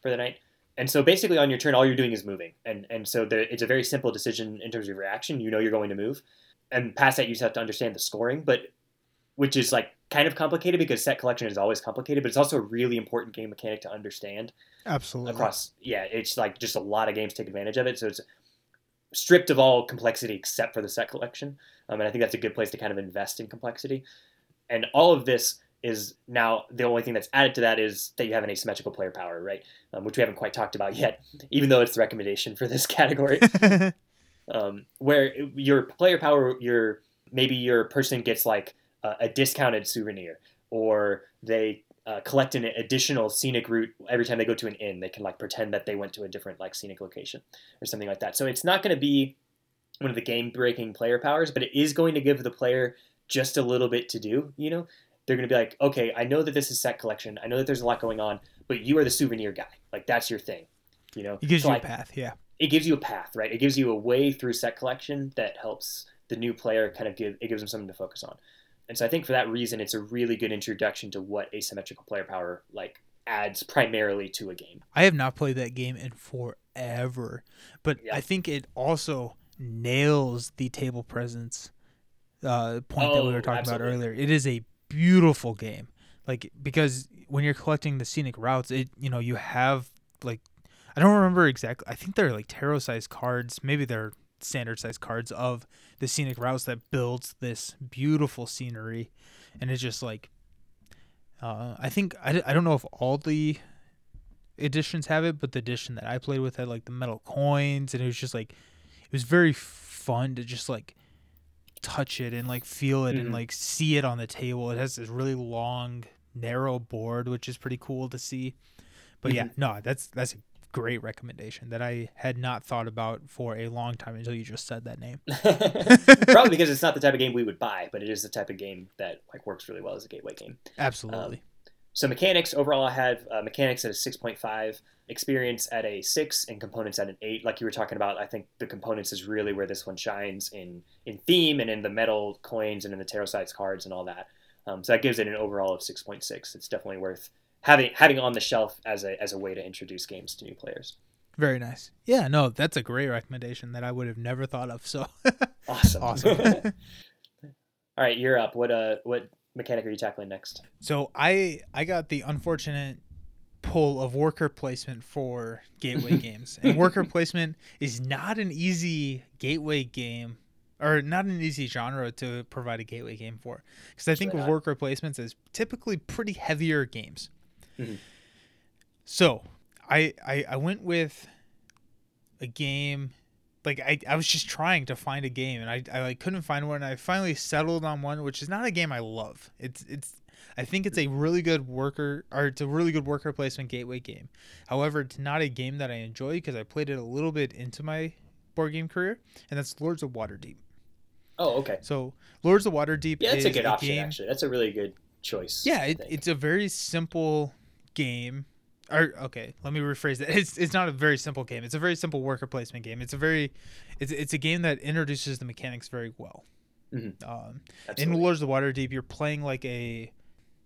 for the night. And so basically on your turn all you're doing is moving. And and so there, it's a very simple decision in terms of your action you know you're going to move. And past that you just have to understand the scoring but which is like kind of complicated because set collection is always complicated but it's also a really important game mechanic to understand Absolutely. across yeah it's like just a lot of games take advantage of it. So it's stripped of all complexity except for the set collection. Um, and i think that's a good place to kind of invest in complexity. And all of this is now the only thing that's added to that is that you have an asymmetrical player power right? Um, which we haven't quite talked about yet even though it's the recommendation for this category. Um, where your player power, your maybe your person gets like a, a discounted souvenir, or they uh, collect an additional scenic route every time they go to an inn. They can like pretend that they went to a different like scenic location or something like that. So it's not going to be one of the game breaking player powers, but it is going to give the player just a little bit to do. You know, they're going to be like, okay, I know that this is set collection. I know that there's a lot going on, but you are the souvenir guy. Like that's your thing. You know, it gives So you a path. Yeah. it gives you a path, right? It gives you a way through set collection that helps the new player kind of give it gives them something to focus on. And so I think for that reason, it's a really good introduction to what asymmetrical player power like adds primarily to a game. I have not played that game in forever, but Yeah. I think it also nails the table presence uh, point that we Oh, were talking absolutely. about earlier. It is a beautiful game, like because when you're collecting the scenic routes, it you know you have like I don't remember exactly. I think they're like tarot sized cards. Maybe they're standard sized cards of the scenic routes that builds this beautiful scenery, and it's just like uh, I think I, I don't know if all the editions have it, but the edition that I played with had like the metal coins, and it was just like it was very fun to just like touch it and like feel it and Mhm. like see it on the table. It has this really long, narrow board, which is pretty cool to see. But yeah, no, that's that's a great recommendation that I had not thought about for a long time until you just said that name. Probably because it's not the type of game we would buy, but it is the type of game that like works really well as a gateway game. Absolutely. So mechanics overall, I have uh, mechanics at a six point five, experience at a six, and components at an eight. Like you were talking about, I think the components is really where this one shines in in theme and in the metal coins and in the tarot size cards and all that. Um, so that gives it an overall of six point six. It's definitely worth having having on the shelf as a as a way to introduce games to new players. Very nice. Yeah, no, that's a great recommendation that I would have never thought of. So Awesome. awesome. all right, you're up. What uh what mechanic are you tackling next? So I I got the unfortunate pull of worker placement for gateway games. And worker placement is not an easy gateway game or not an easy genre to provide a gateway game for. Because I think worker placements is typically pretty heavier games. Mhm. So I, I I went with a game like I, I was just trying to find a game and I, I like couldn't find one. I finally settled on one which is not a game I love. It's it's I think it's a really good worker or it's a really good worker placement gateway game. However, it's not a game that I enjoy because I played it a little bit into my board game career, and that's Lords of Waterdeep. Oh, okay. So Lords of Waterdeep Yeah, that's is a good option. game, Actually, that's a really good choice. Yeah, it, it's a very simple game. Or okay, let me rephrase that. It's it's not a very simple game. It's a very simple worker placement game. It's a very, it's it's a game that introduces the mechanics very well. Mhm. Um, in Lords of the Waterdeep, you're playing like a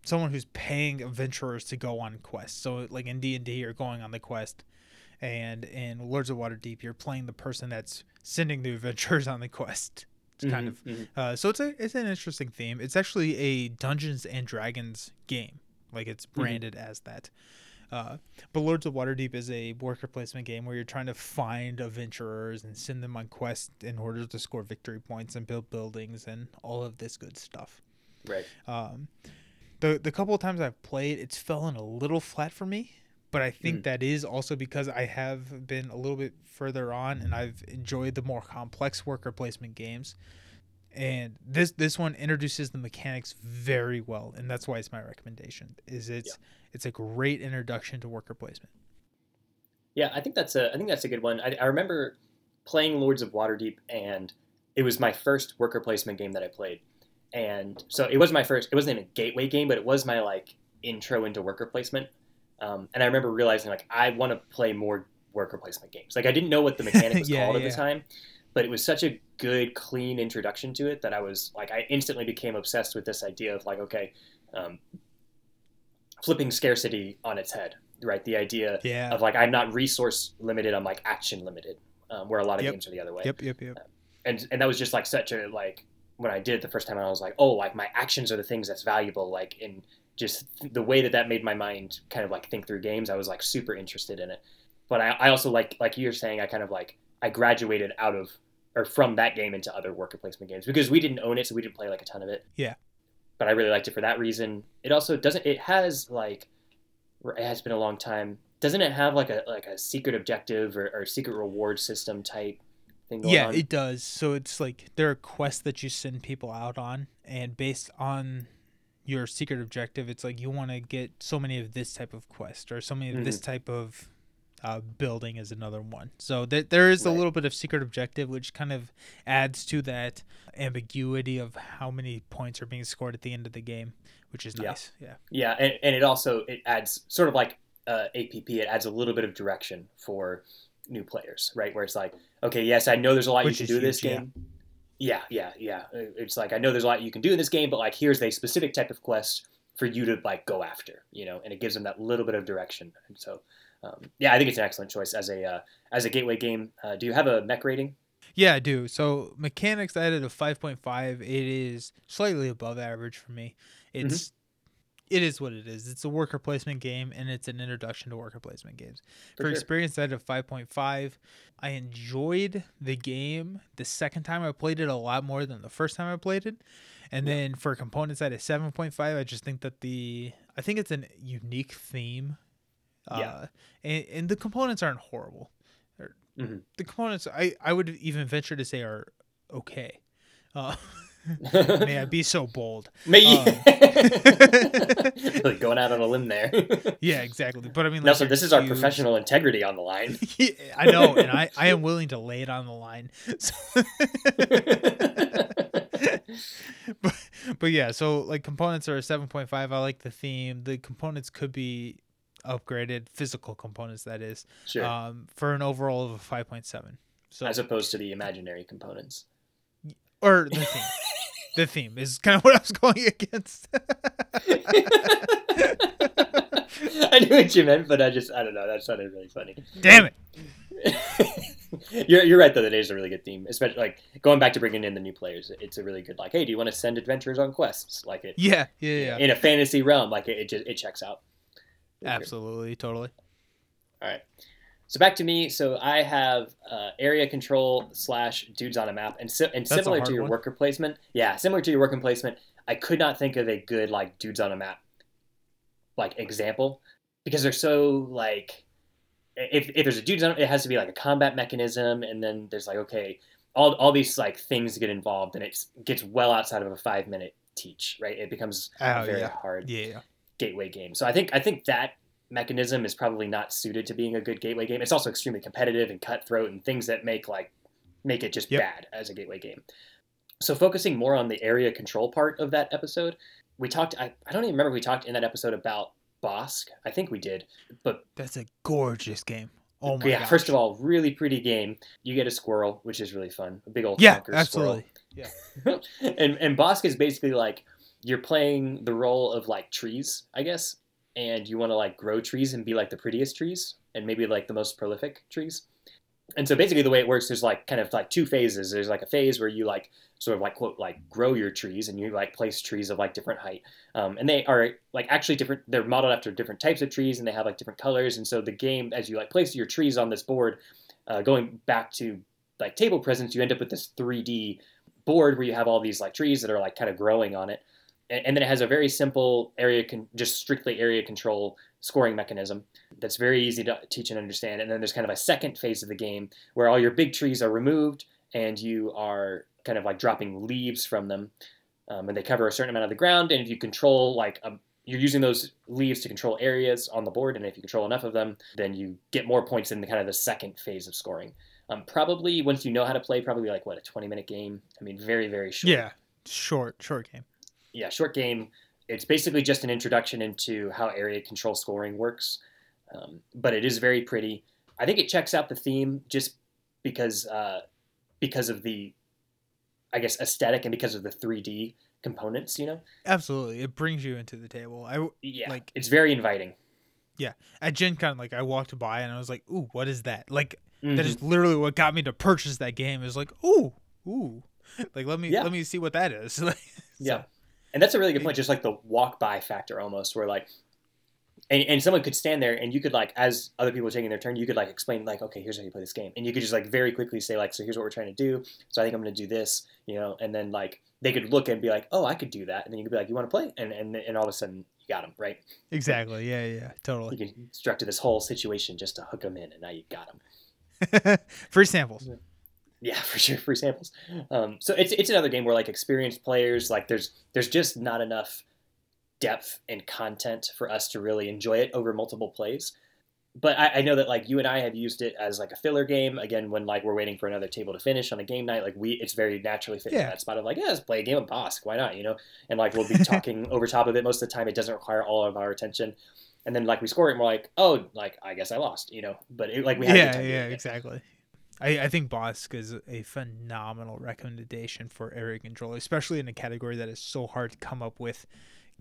someone who's paying adventurers to go on quests. So like in D and D, you're going on the quest, and in Lords of Waterdeep, you're playing the person that's sending the adventurers on the quest. It's kind Mhm, of mhm. uh, so it's a it's an interesting theme. It's actually a Dungeons and Dragons game, like it's branded as that. Uh, but Lords of Waterdeep is a worker placement game where you're trying to find adventurers and send them on quests in order to score victory points and build buildings and all of this good stuff. Right. Um, the the couple of times I've played, it's fallen a little flat for me, but I think Mm. that is also because I have been a little bit further on and I've enjoyed the more complex worker placement games. And this this one introduces the mechanics very well, and that's why it's my recommendation. Is it's it's a great introduction to worker placement. Yeah, I think that's a I think that's a good one. I, I remember playing Lords of Waterdeep, and it was my first worker placement game that I played. And so it was my first. It wasn't even a gateway game, but it was my like intro into worker placement. Um, and I remember realizing like I want to play more worker placement games. Like I didn't know what the mechanic was Yeah, called at yeah. the time, but it was such a good, clean introduction to it that I was like I instantly became obsessed with this idea of like okay, um, flipping scarcity on its head. Right, the idea Yeah. of like I'm not resource limited, I'm like action limited, um, where a lot of Yep. games are the other way. Yep. Yep. Yep. And and that was just like such a like when I did it the first time, I was like, oh, like my actions are the things that's valuable. Like in just the way that that made my mind kind of like think through games, I was like super interested in it. But I, I also like like you're saying, I kind of like I graduated out of or from that game into other worker placement games because we didn't own it, so we didn't play like a ton of it. Yeah. But I really liked it for that reason. It also doesn't. It has like it has been a long time. Doesn't it have like a like a secret objective or, or secret reward system type thing going Yeah, on? it does. So it's like there are quests that you send people out on, and based on your secret objective, it's like you want to get so many of this type of quest or so many of this mm-hmm. type of uh, building is another one. So th- there is a little bit of secret objective, which kind of adds to that ambiguity of how many points are being scored at the end of the game, which is nice. Yeah. Yeah, and, and it also it adds sort of like uh, APP. It adds a little bit of direction for new players, right? Where it's like, okay, yes, I know there's a lot Which you can do in this huge, yeah. game. Yeah, yeah, yeah. It's like I know there's a lot you can do in this game, but like here's a specific type of quest for you to like go after, you know, and it gives them that little bit of direction. And so, um, yeah, I think it's an excellent choice as a uh, as a gateway game. Uh, do you have a mech rating? Yeah, I do. So mechanics, I added a five point five. It is slightly above average for me. Mm-hmm. It's it is what it is. It's a worker placement game, and it's an introduction to worker placement games. For, For sure. experience, I had a five point five. I enjoyed the game the second time I played it a lot more than the first time I played it. And then for components, I had a seven point five. I just think that the I think it's a unique theme. Yeah. Uh, and, and the components aren't horrible. Or- Mhm. The components, I, I would even venture to say, are okay. Uh, may I be so bold? Me, Um. really going out on a limb there. Yeah, exactly. But I mean, like, Nelson, this is our cubes- professional integrity on the line. Yeah, I know, and I, I am willing to lay it on the line. So- but, but yeah, so like components are a 7.5. I like the theme. The components could be upgraded, physical components, that is, sure. um, for an overall of a 5.7. So, as opposed to the imaginary components. or the theme. the theme is kind of what I was going against. I knew what you meant, but I just I don't know. That sounded really funny. Damn it. you're you're right though. That is a really good theme, especially like going back to bringing in the new players. It's a really good like, hey, do you want to send adventurers on quests? Like it Yeah, yeah, yeah. in a fantasy realm. Like it, it just it checks out. Absolutely, totally. All right. So back to me. So I have uh, area control slash dudes on a map, and si- and That's similar to your one. worker placement. Yeah, similar to your worker placement. I could not think of a good like dudes on a map like example because they're so like if, if there's a dudes on it has to be like a combat mechanism and then there's like okay all, all these like things get involved and it gets well outside of a five minute teach right it becomes Oh, very yeah. hard Yeah. Gateway game. So I think I think that mechanism is probably not suited to being a good gateway game. It's also extremely competitive and cutthroat and things that make like make it just Yep. bad as a gateway game. So focusing more on the area control part of that episode, we talked I, I don't even remember if we talked in that episode about Bosk. I think we did. But That's a gorgeous game. Oh my god. yeah, gosh. first of all, really pretty game. You get a squirrel, which is really fun. A big old yeah, conker squirrel absolutely. Yeah. And and Bosk is basically like you're playing the role of like trees, I guess, and you want to like grow trees and be like the prettiest trees and maybe like the most prolific trees. and so basically the way it works there's like kind of like two phases. There's like a phase where you like sort of like quote like grow your trees and you like place trees of like different height. Um, and they are like actually different they're modeled after different types of trees and they have like different colors. And so the game as you like place your trees on this board uh, going back to like table presence you end up with this 3d board where you have all these like trees that are like kind of growing on it and, then it has a very simple area con- just strictly area control scoring mechanism that's very easy to teach and understand. And then there's kind of a second phase of the game where all your big trees are removed and you are kind of like dropping leaves from them. Um, and they cover a certain amount of the ground. And if you control like a, you're using those leaves to control areas on the board, and if you control enough of them, then you get more points in the kind of the second phase of scoring. Um, probably once you know how to play, probably like what a 20 minute game. I mean, very very short. Yeah, short, short game. Yeah, short game. It's basically just an introduction into how area control scoring works, um, but it is very pretty. I think it checks out the theme just because uh, because of the, I guess, aesthetic and because of the 3D components. You know. Absolutely, it brings you into the table. I Yeah. Like- it's very inviting. Yeah, at Gen Con, like I walked by and I was like, "Ooh, what is that?" Like Mhm. that is literally what got me to purchase that game. Is like, "Ooh, ooh." Like let me Yeah. let me see what that is. Like, Yeah. And that's a really good point, just like the walk by factor almost, where like and, and someone could stand there and you could like as other people taking their turn, you could like explain like, okay, here's how you play this game. And you could just like very quickly say like, so here's what we're trying to do. So I think I'm gonna do this, you know, and then like they could look and be like, oh, I could do that. And then you could be like, you want to play? And and and all of a sudden you got them, right? exactly. Yeah, yeah, Totally. You totally. can construct this whole situation just to hook them in and now you got them. Free samples. Yeah, for sure, free samples. Um, so it's it's another game where like experienced players like there's there's just not enough depth and content for us to really enjoy it over multiple plays. But I, I know that like you and I have used it as like a filler game. Again, when like we're waiting for another table to finish on a game night, like we it's very naturally fit in Yeah. that spot of like, yeah, let's play a game of Bosk. Why not? You know? And like we'll be talking over top of it most of the time. It doesn't require all of our attention. And then like we score it and we're like, oh, like I guess I lost, you know. But it, like we had Yeah, yeah, exactly. I, I think Bosk is a phenomenal recommendation for area control, especially in a category that is so hard to come up with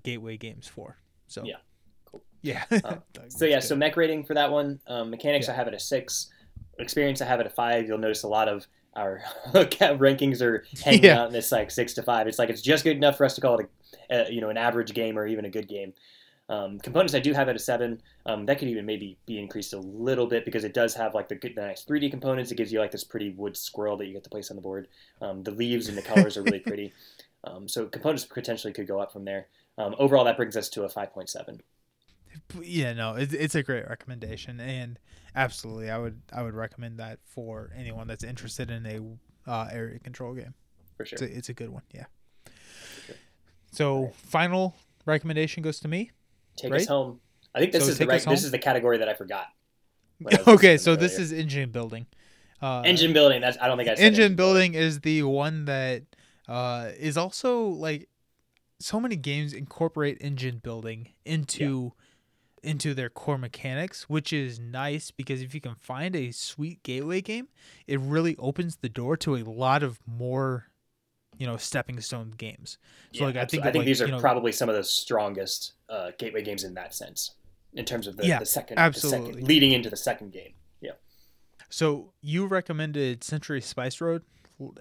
gateway games for. So Yeah. Cool. Yeah. Uh, So yeah, so mech rating for that one. Um, mechanics, Yeah. I have it a six. Experience, I have it a five. You'll notice a lot of our rankings are hanging Yeah. out in this like six to five. It's like it's just good enough for us to call it a, a you know an average game or even a good game. Um, components, I do have at a seven. Um, that could even maybe be increased a little bit because it does have like the good, the nice 3D components. It gives you like this pretty wood squirrel that you get to place on the board. Um, the leaves and the colors are really pretty. Um, so components potentially could go up from there. Um, overall, that brings us to a five point seven. yeah, no, it's it's a great recommendation, and absolutely, I would I would recommend that for anyone that's interested in a uh, area control game. For sure. It's a, it's a good one. Yeah. Sure. So final recommendation goes to me. Take right? us home. I think this So is the right. This is the category that I forgot. I okay, so this earlier. is engine building. Uh, engine building. That's I don't think I said engine building is the one that uh, is also like so many games incorporate engine building into into their core mechanics, which is nice because if you can find a sweet gateway game, it really opens the door to a lot of more, you know, stepping stone games. So Yeah, like I think I think like, these are you know, probably some of the strongest uh, gateway games in that sense, in terms of the, Yeah, the second, absolutely. the second, leading into the second game. Yeah, So you recommended Century Spice Road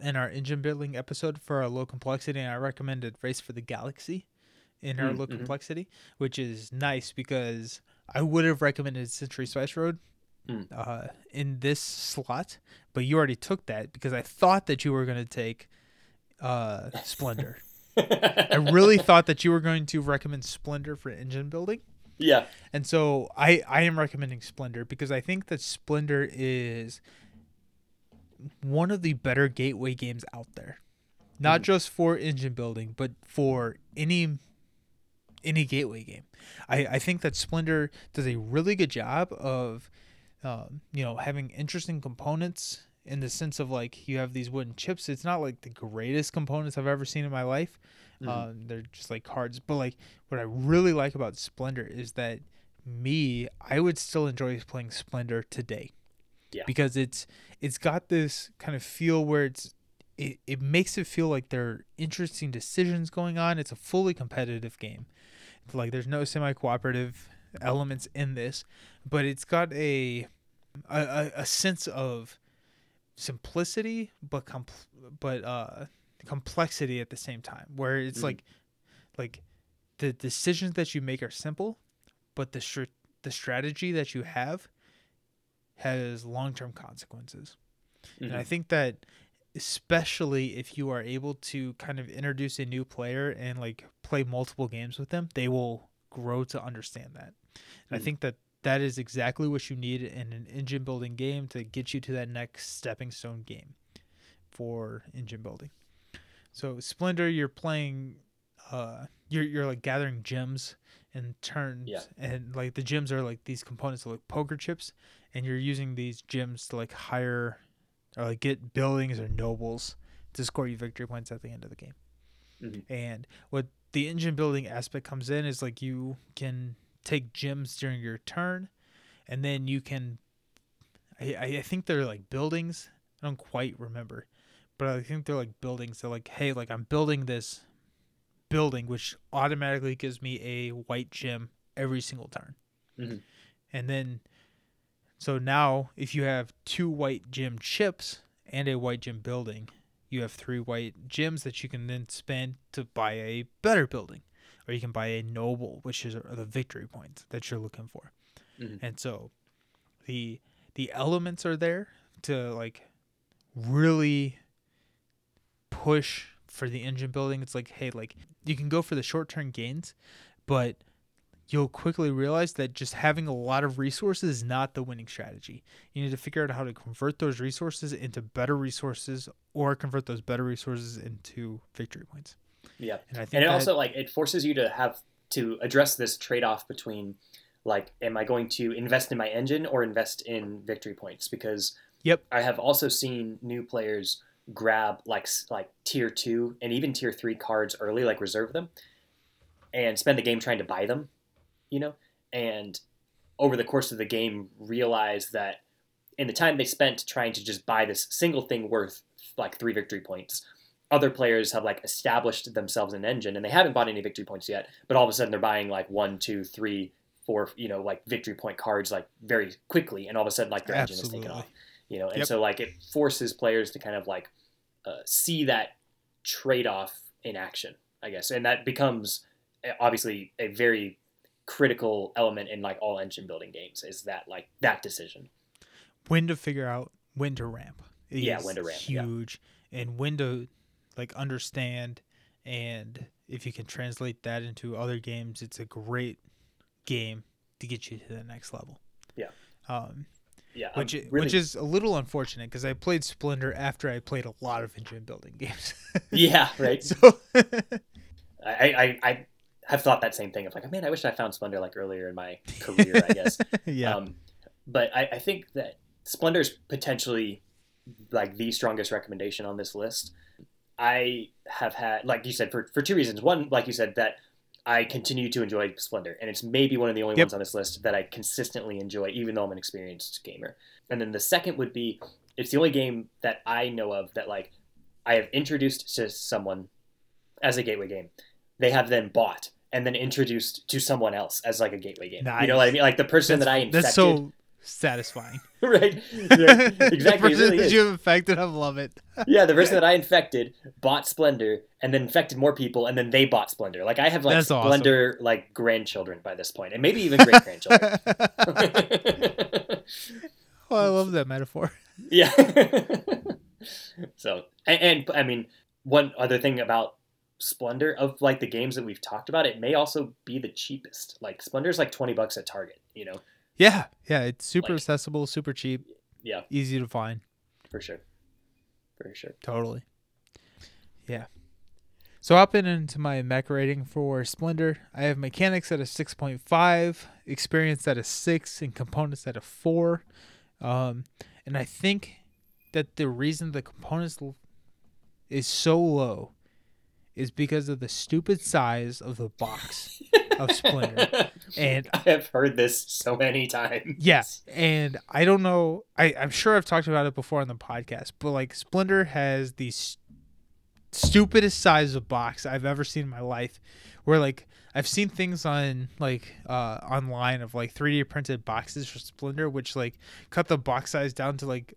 in our engine building episode for our low complexity, and I recommended Race for the Galaxy in our Mm, low mhm. complexity, which is nice because I would have recommended Century Spice Road Mm. uh, in this slot, but you already took that because I thought that you were going to take uh, Splendor. I really thought that you were going to recommend Splendor for engine building. yeah, And so I I am recommending Splendor because I think that Splendor is one of the better gateway games out there. Not Mhm. just for engine building, but for any any gateway game. I, I think that Splendor does a really good job of um, you know having interesting components in the sense of like you have these wooden chips. It's not like the greatest components I've ever seen in my life. Mhm. Um, they're just like cards. But like what I really like about Splendor is that me, I would still enjoy playing Splendor today. Yeah. Because it's it's got this kind of feel where it's it, it makes it feel like there are interesting decisions going on. It's a fully competitive game. Like there's no semi cooperative elements in this, but it's got a a- a sense of simplicity but compl- but uh complexity at the same time where it's Mhm. like like the decisions that you make are simple but the str- the strategy that you have has long-term consequences and I Mhm. think that especially if you are able to kind of introduce a new player and like play multiple games with them, they will grow to understand that. And I Mhm. think that that is exactly what you need in an engine building game to get you to that next stepping stone game for engine building. So Splendor, you're playing, uh, you're you're like gathering gems and turns, Yeah. and like the gems are like these components of like poker chips, and you're using these gems to like hire or like get buildings or nobles to score you victory points at the end of the game. Mhm. And what the engine building aspect comes in is like you can take gems during your turn, and then you can. I, I think they're like buildings. I don't quite remember, but I think they're like buildings. They're like, hey, like I'm building this building, which automatically gives me a white gem every single turn. Mhm. And then, so now if you have two white gem chips and a white gem building, you have three white gems that you can then spend to buy a better building, or you can buy a noble, which is the victory points that you're looking for. Mhm. And so, the the elements are there to like really push for the engine building. It's like, hey, like you can go for the short term gains, but you'll quickly realize that just having a lot of resources is not the winning strategy. You need to figure out how to convert those resources into better resources or convert those better resources into victory points. Yeah. And I think and it that, also like it forces you to have to address this trade-off between like am i going to invest in my engine or invest in victory points because Yep. i have also seen new players grab like like tier 2 and even tier 3 cards early like reserve them and spend the game trying to buy them you know and over the course of the game realize that in the time they spent trying to just buy this single thing worth like 3 victory points other players have like established themselves an engine and they haven't bought any victory points yet but all of a sudden they're buying like one two three four you know like victory point cards like very quickly and all of a sudden like their engine is taken off you know and Yep. so like it forces players to kind of like uh, see that trade-off in action i guess and that becomes uh, obviously a very critical element in like all engine building games is that like that decision when to figure out when to ramp. Yeah, when to ramp, yeah. Huge, and when to like understand, and if you can translate that into other games, it's a great game to get you to the next level. Yeah. Um, yeah which really- which is a little unfortunate because I played Splendor after I played a lot of engine building games. yeah right so I, I i have thought that same thing of like man i wish i found splendor like earlier in my career i guess yeah, Um, but I, I think that Splendor is potentially like the strongest recommendation on this list. I have had, like you said, for, for two reasons. One, like you said, that I continue to enjoy Splendor, and it's maybe one of the only Yep. ones on this list that I consistently enjoy, even though I'm an experienced gamer. And then the second would be it's the only game that I know of that like I have introduced to someone as a gateway game. They have then bought and then introduced to someone else as like a gateway game. You know what I mean? Like the person that I infected. that's so satisfying. right. Yeah, the exactly. It person really that is. you infected, I love it. Yeah, the person that I infected bought Splendor and then infected more people and then they bought Splendor. Like I have like That's awesome. Splendor like grandchildren by this point and maybe even great grandchildren. oh, I love that metaphor. yeah. so and, and I mean one other thing about Splendor of like the games that we've talked about, it may also be the cheapest. Like Splendor's like twenty bucks at Target, you know? Yeah, yeah, it's super Like- accessible, super cheap, Yeah, easy to find. for sure. For sure. Totally. Yeah. So hopping into my mech rating for Splendor, I have mechanics at a 6.5, experience at a 6, and components at a 4. Um, and I think that the reason the components is so low is because of the stupid size of the box of Splendor. And I have heard this so many times. Yeah, and I don't know. I I'm sure I've talked about it before on the podcast, but like Splendor has the s- stupidest size of box I've ever seen in my life. Where like I've seen things on like uh online of like 3D printed boxes for Splendor, which like cut the box size down to like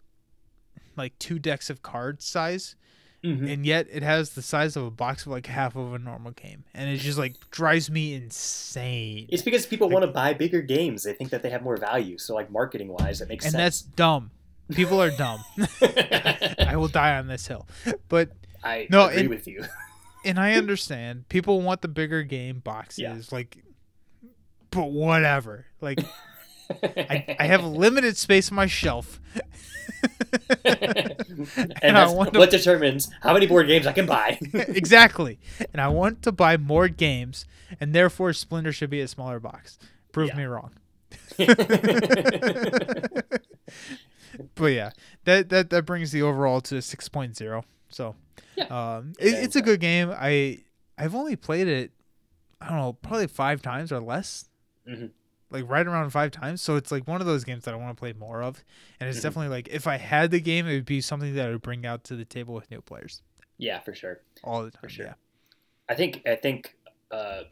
like two decks of card size, Mhm. and yet it has the size of a box of like half of a normal game, and it just like drives me insane. It's because people want to buy bigger games. They think that they have more value. So, like marketing wise, that makes sense. and that's dumb. People are dumb. I will die on this hill, but I No, agree and- with you. and I understand people want the bigger game boxes, Yeah. like, but whatever. Like, I, I have limited space on my shelf. and that's want to- what determines how many board games I can buy. exactly, and I want to buy more games, and therefore Splendor should be a smaller box. Prove Yeah. me wrong. But yeah, that that that brings the overall to 6.0. So, Yeah. um, Yeah, it, it's a good game. I I've only played it, I don't know, probably five times or less. Mhm. Like right around five times. So it's like one of those games that I want to play more of. And it's Mhm. definitely like if I had the game, it would be something that I would bring out to the table with new players yeah, for sure. all the time. For sure. Yeah. I think I think uh,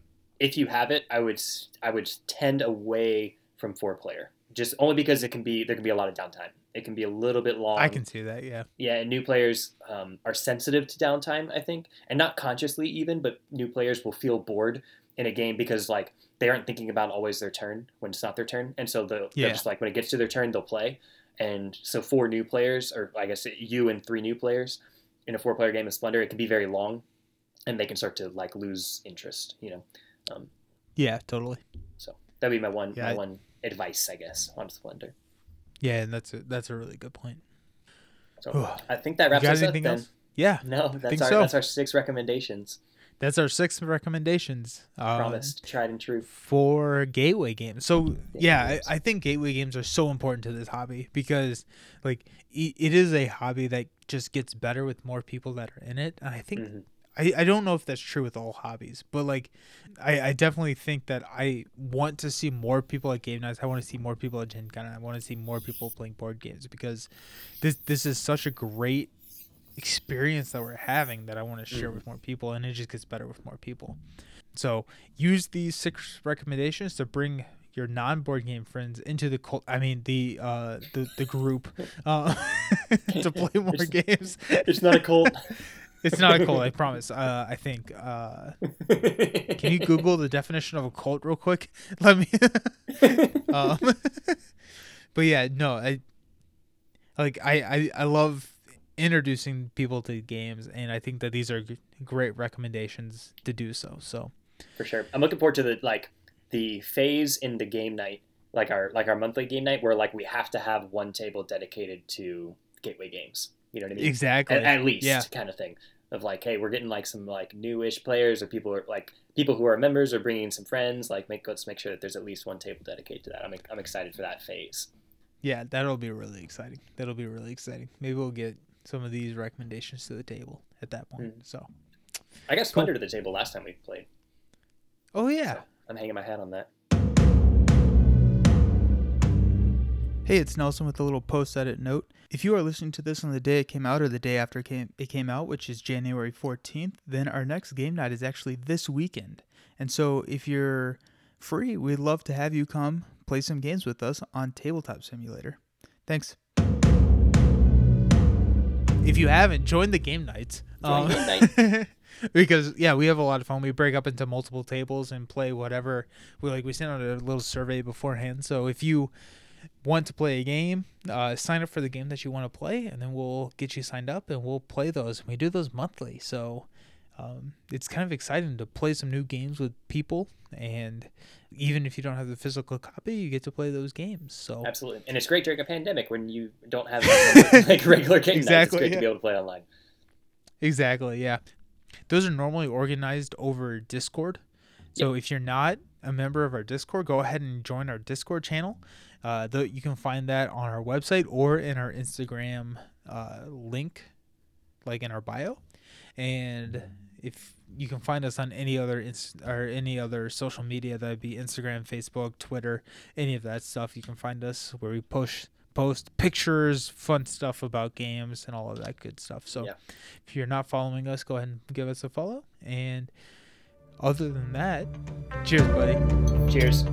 if you have it, I would I would tend away from four player, just only because it can be there can be a lot of downtime. It can be a little bit long. I can see that. Yeah. Yeah, and new players um, are sensitive to downtime, I think, and not consciously even, but new players will feel bored in a game because like they aren't thinking about always their turn when it's not their turn, and so they'll, Yeah. they're just like when it gets to their turn, they'll play. And so four new players, or I guess you and three new players in a four-player game of Splendor, it can be very long, and they can start to like lose interest. You know, um, Yeah, totally. so that'd be my one Yeah, my I- one advice, I guess, on Splendor. Yeah, and that's a that's a really good point. So I think that wraps us up. Then. else? Yeah, No, that's our so. that's our six recommendations. That's our six recommendations. Uh, Promised, tried and true. for gateway games. So yeah, I, games. I think gateway games are so important to this hobby because like i- it is a hobby that just gets better with more people that are in it. And I think Mhm. I, I don't know if that's true with all hobbies, but like I, I definitely think that I want to see more people at game nights. I want to see more people at Gen Con. I want to see more people playing board games because this this is such a great experience that we're having that I want to share Mhm. with more people, and it just gets better with more people. So use these six recommendations to bring your non-board game friends into the cult. I mean the uh the the group uh, to play more It's- games. It's not a cult. It's not a cult, I promise. Uh, I think. Uh, can you Google the definition of a cult real quick? Let me. um, but yeah, no, I like I, I I love introducing people to games, and I think that these are g- great recommendations to do so. So For sure. I'm looking forward to the like the phase in the game night, like our like our monthly game night, where like we have to have one table dedicated to gateway games. You know what I mean? exactly, At, at least, yeah. kind of thing. Of like, hey, we're getting like some like newish players, or people are like people who are members are bringing some friends. Like, make let's make sure that there's at least one table dedicated to that. I'm I'm excited for that phase. yeah, that'll be really exciting. That'll be really exciting. Maybe we'll get some of these recommendations to the table at that point. Mm. So, I got Splendor to the table last time we played. oh yeah. So I'm hanging my hat on that. Hey, it's Nelson with a little post edit note. If you are listening to this on the day it came out or the day after it came, it came out, which is January 14th, then our next game night is actually this weekend. And so if you're free, we'd love to have you come play some games with us on Tabletop Simulator. Thanks. If you haven't, join the game nights. Join game night. because yeah, we have a lot of fun. We break up into multiple tables and play whatever. We like we send out a little survey beforehand. So if you want to play a game, uh, sign up for the game that you want to play, and then we'll get you signed up and we'll play those. We do those monthly, so um, it's kind of exciting to play some new games with people. And even if you don't have the physical copy, you get to play those games. So Absolutely, and it's great during a pandemic when you don't have like regular game nights. It's Exactly, great yeah. to be able to play online. Exactly, yeah. Those are normally organized over Discord. So if you're not a member of our Discord, go ahead and join our Discord channel. Uh, the, you can find that on our website or in our Instagram uh, link, like in our bio. And if you can find us on any other ins- or any other social media, that'd be Instagram, Facebook, Twitter, any of that stuff. You can find us where we push post pictures, fun stuff about games, and all of that good stuff. So Yeah. if you're not following us, go ahead and give us a follow. And other than that, cheers, buddy. Cheers.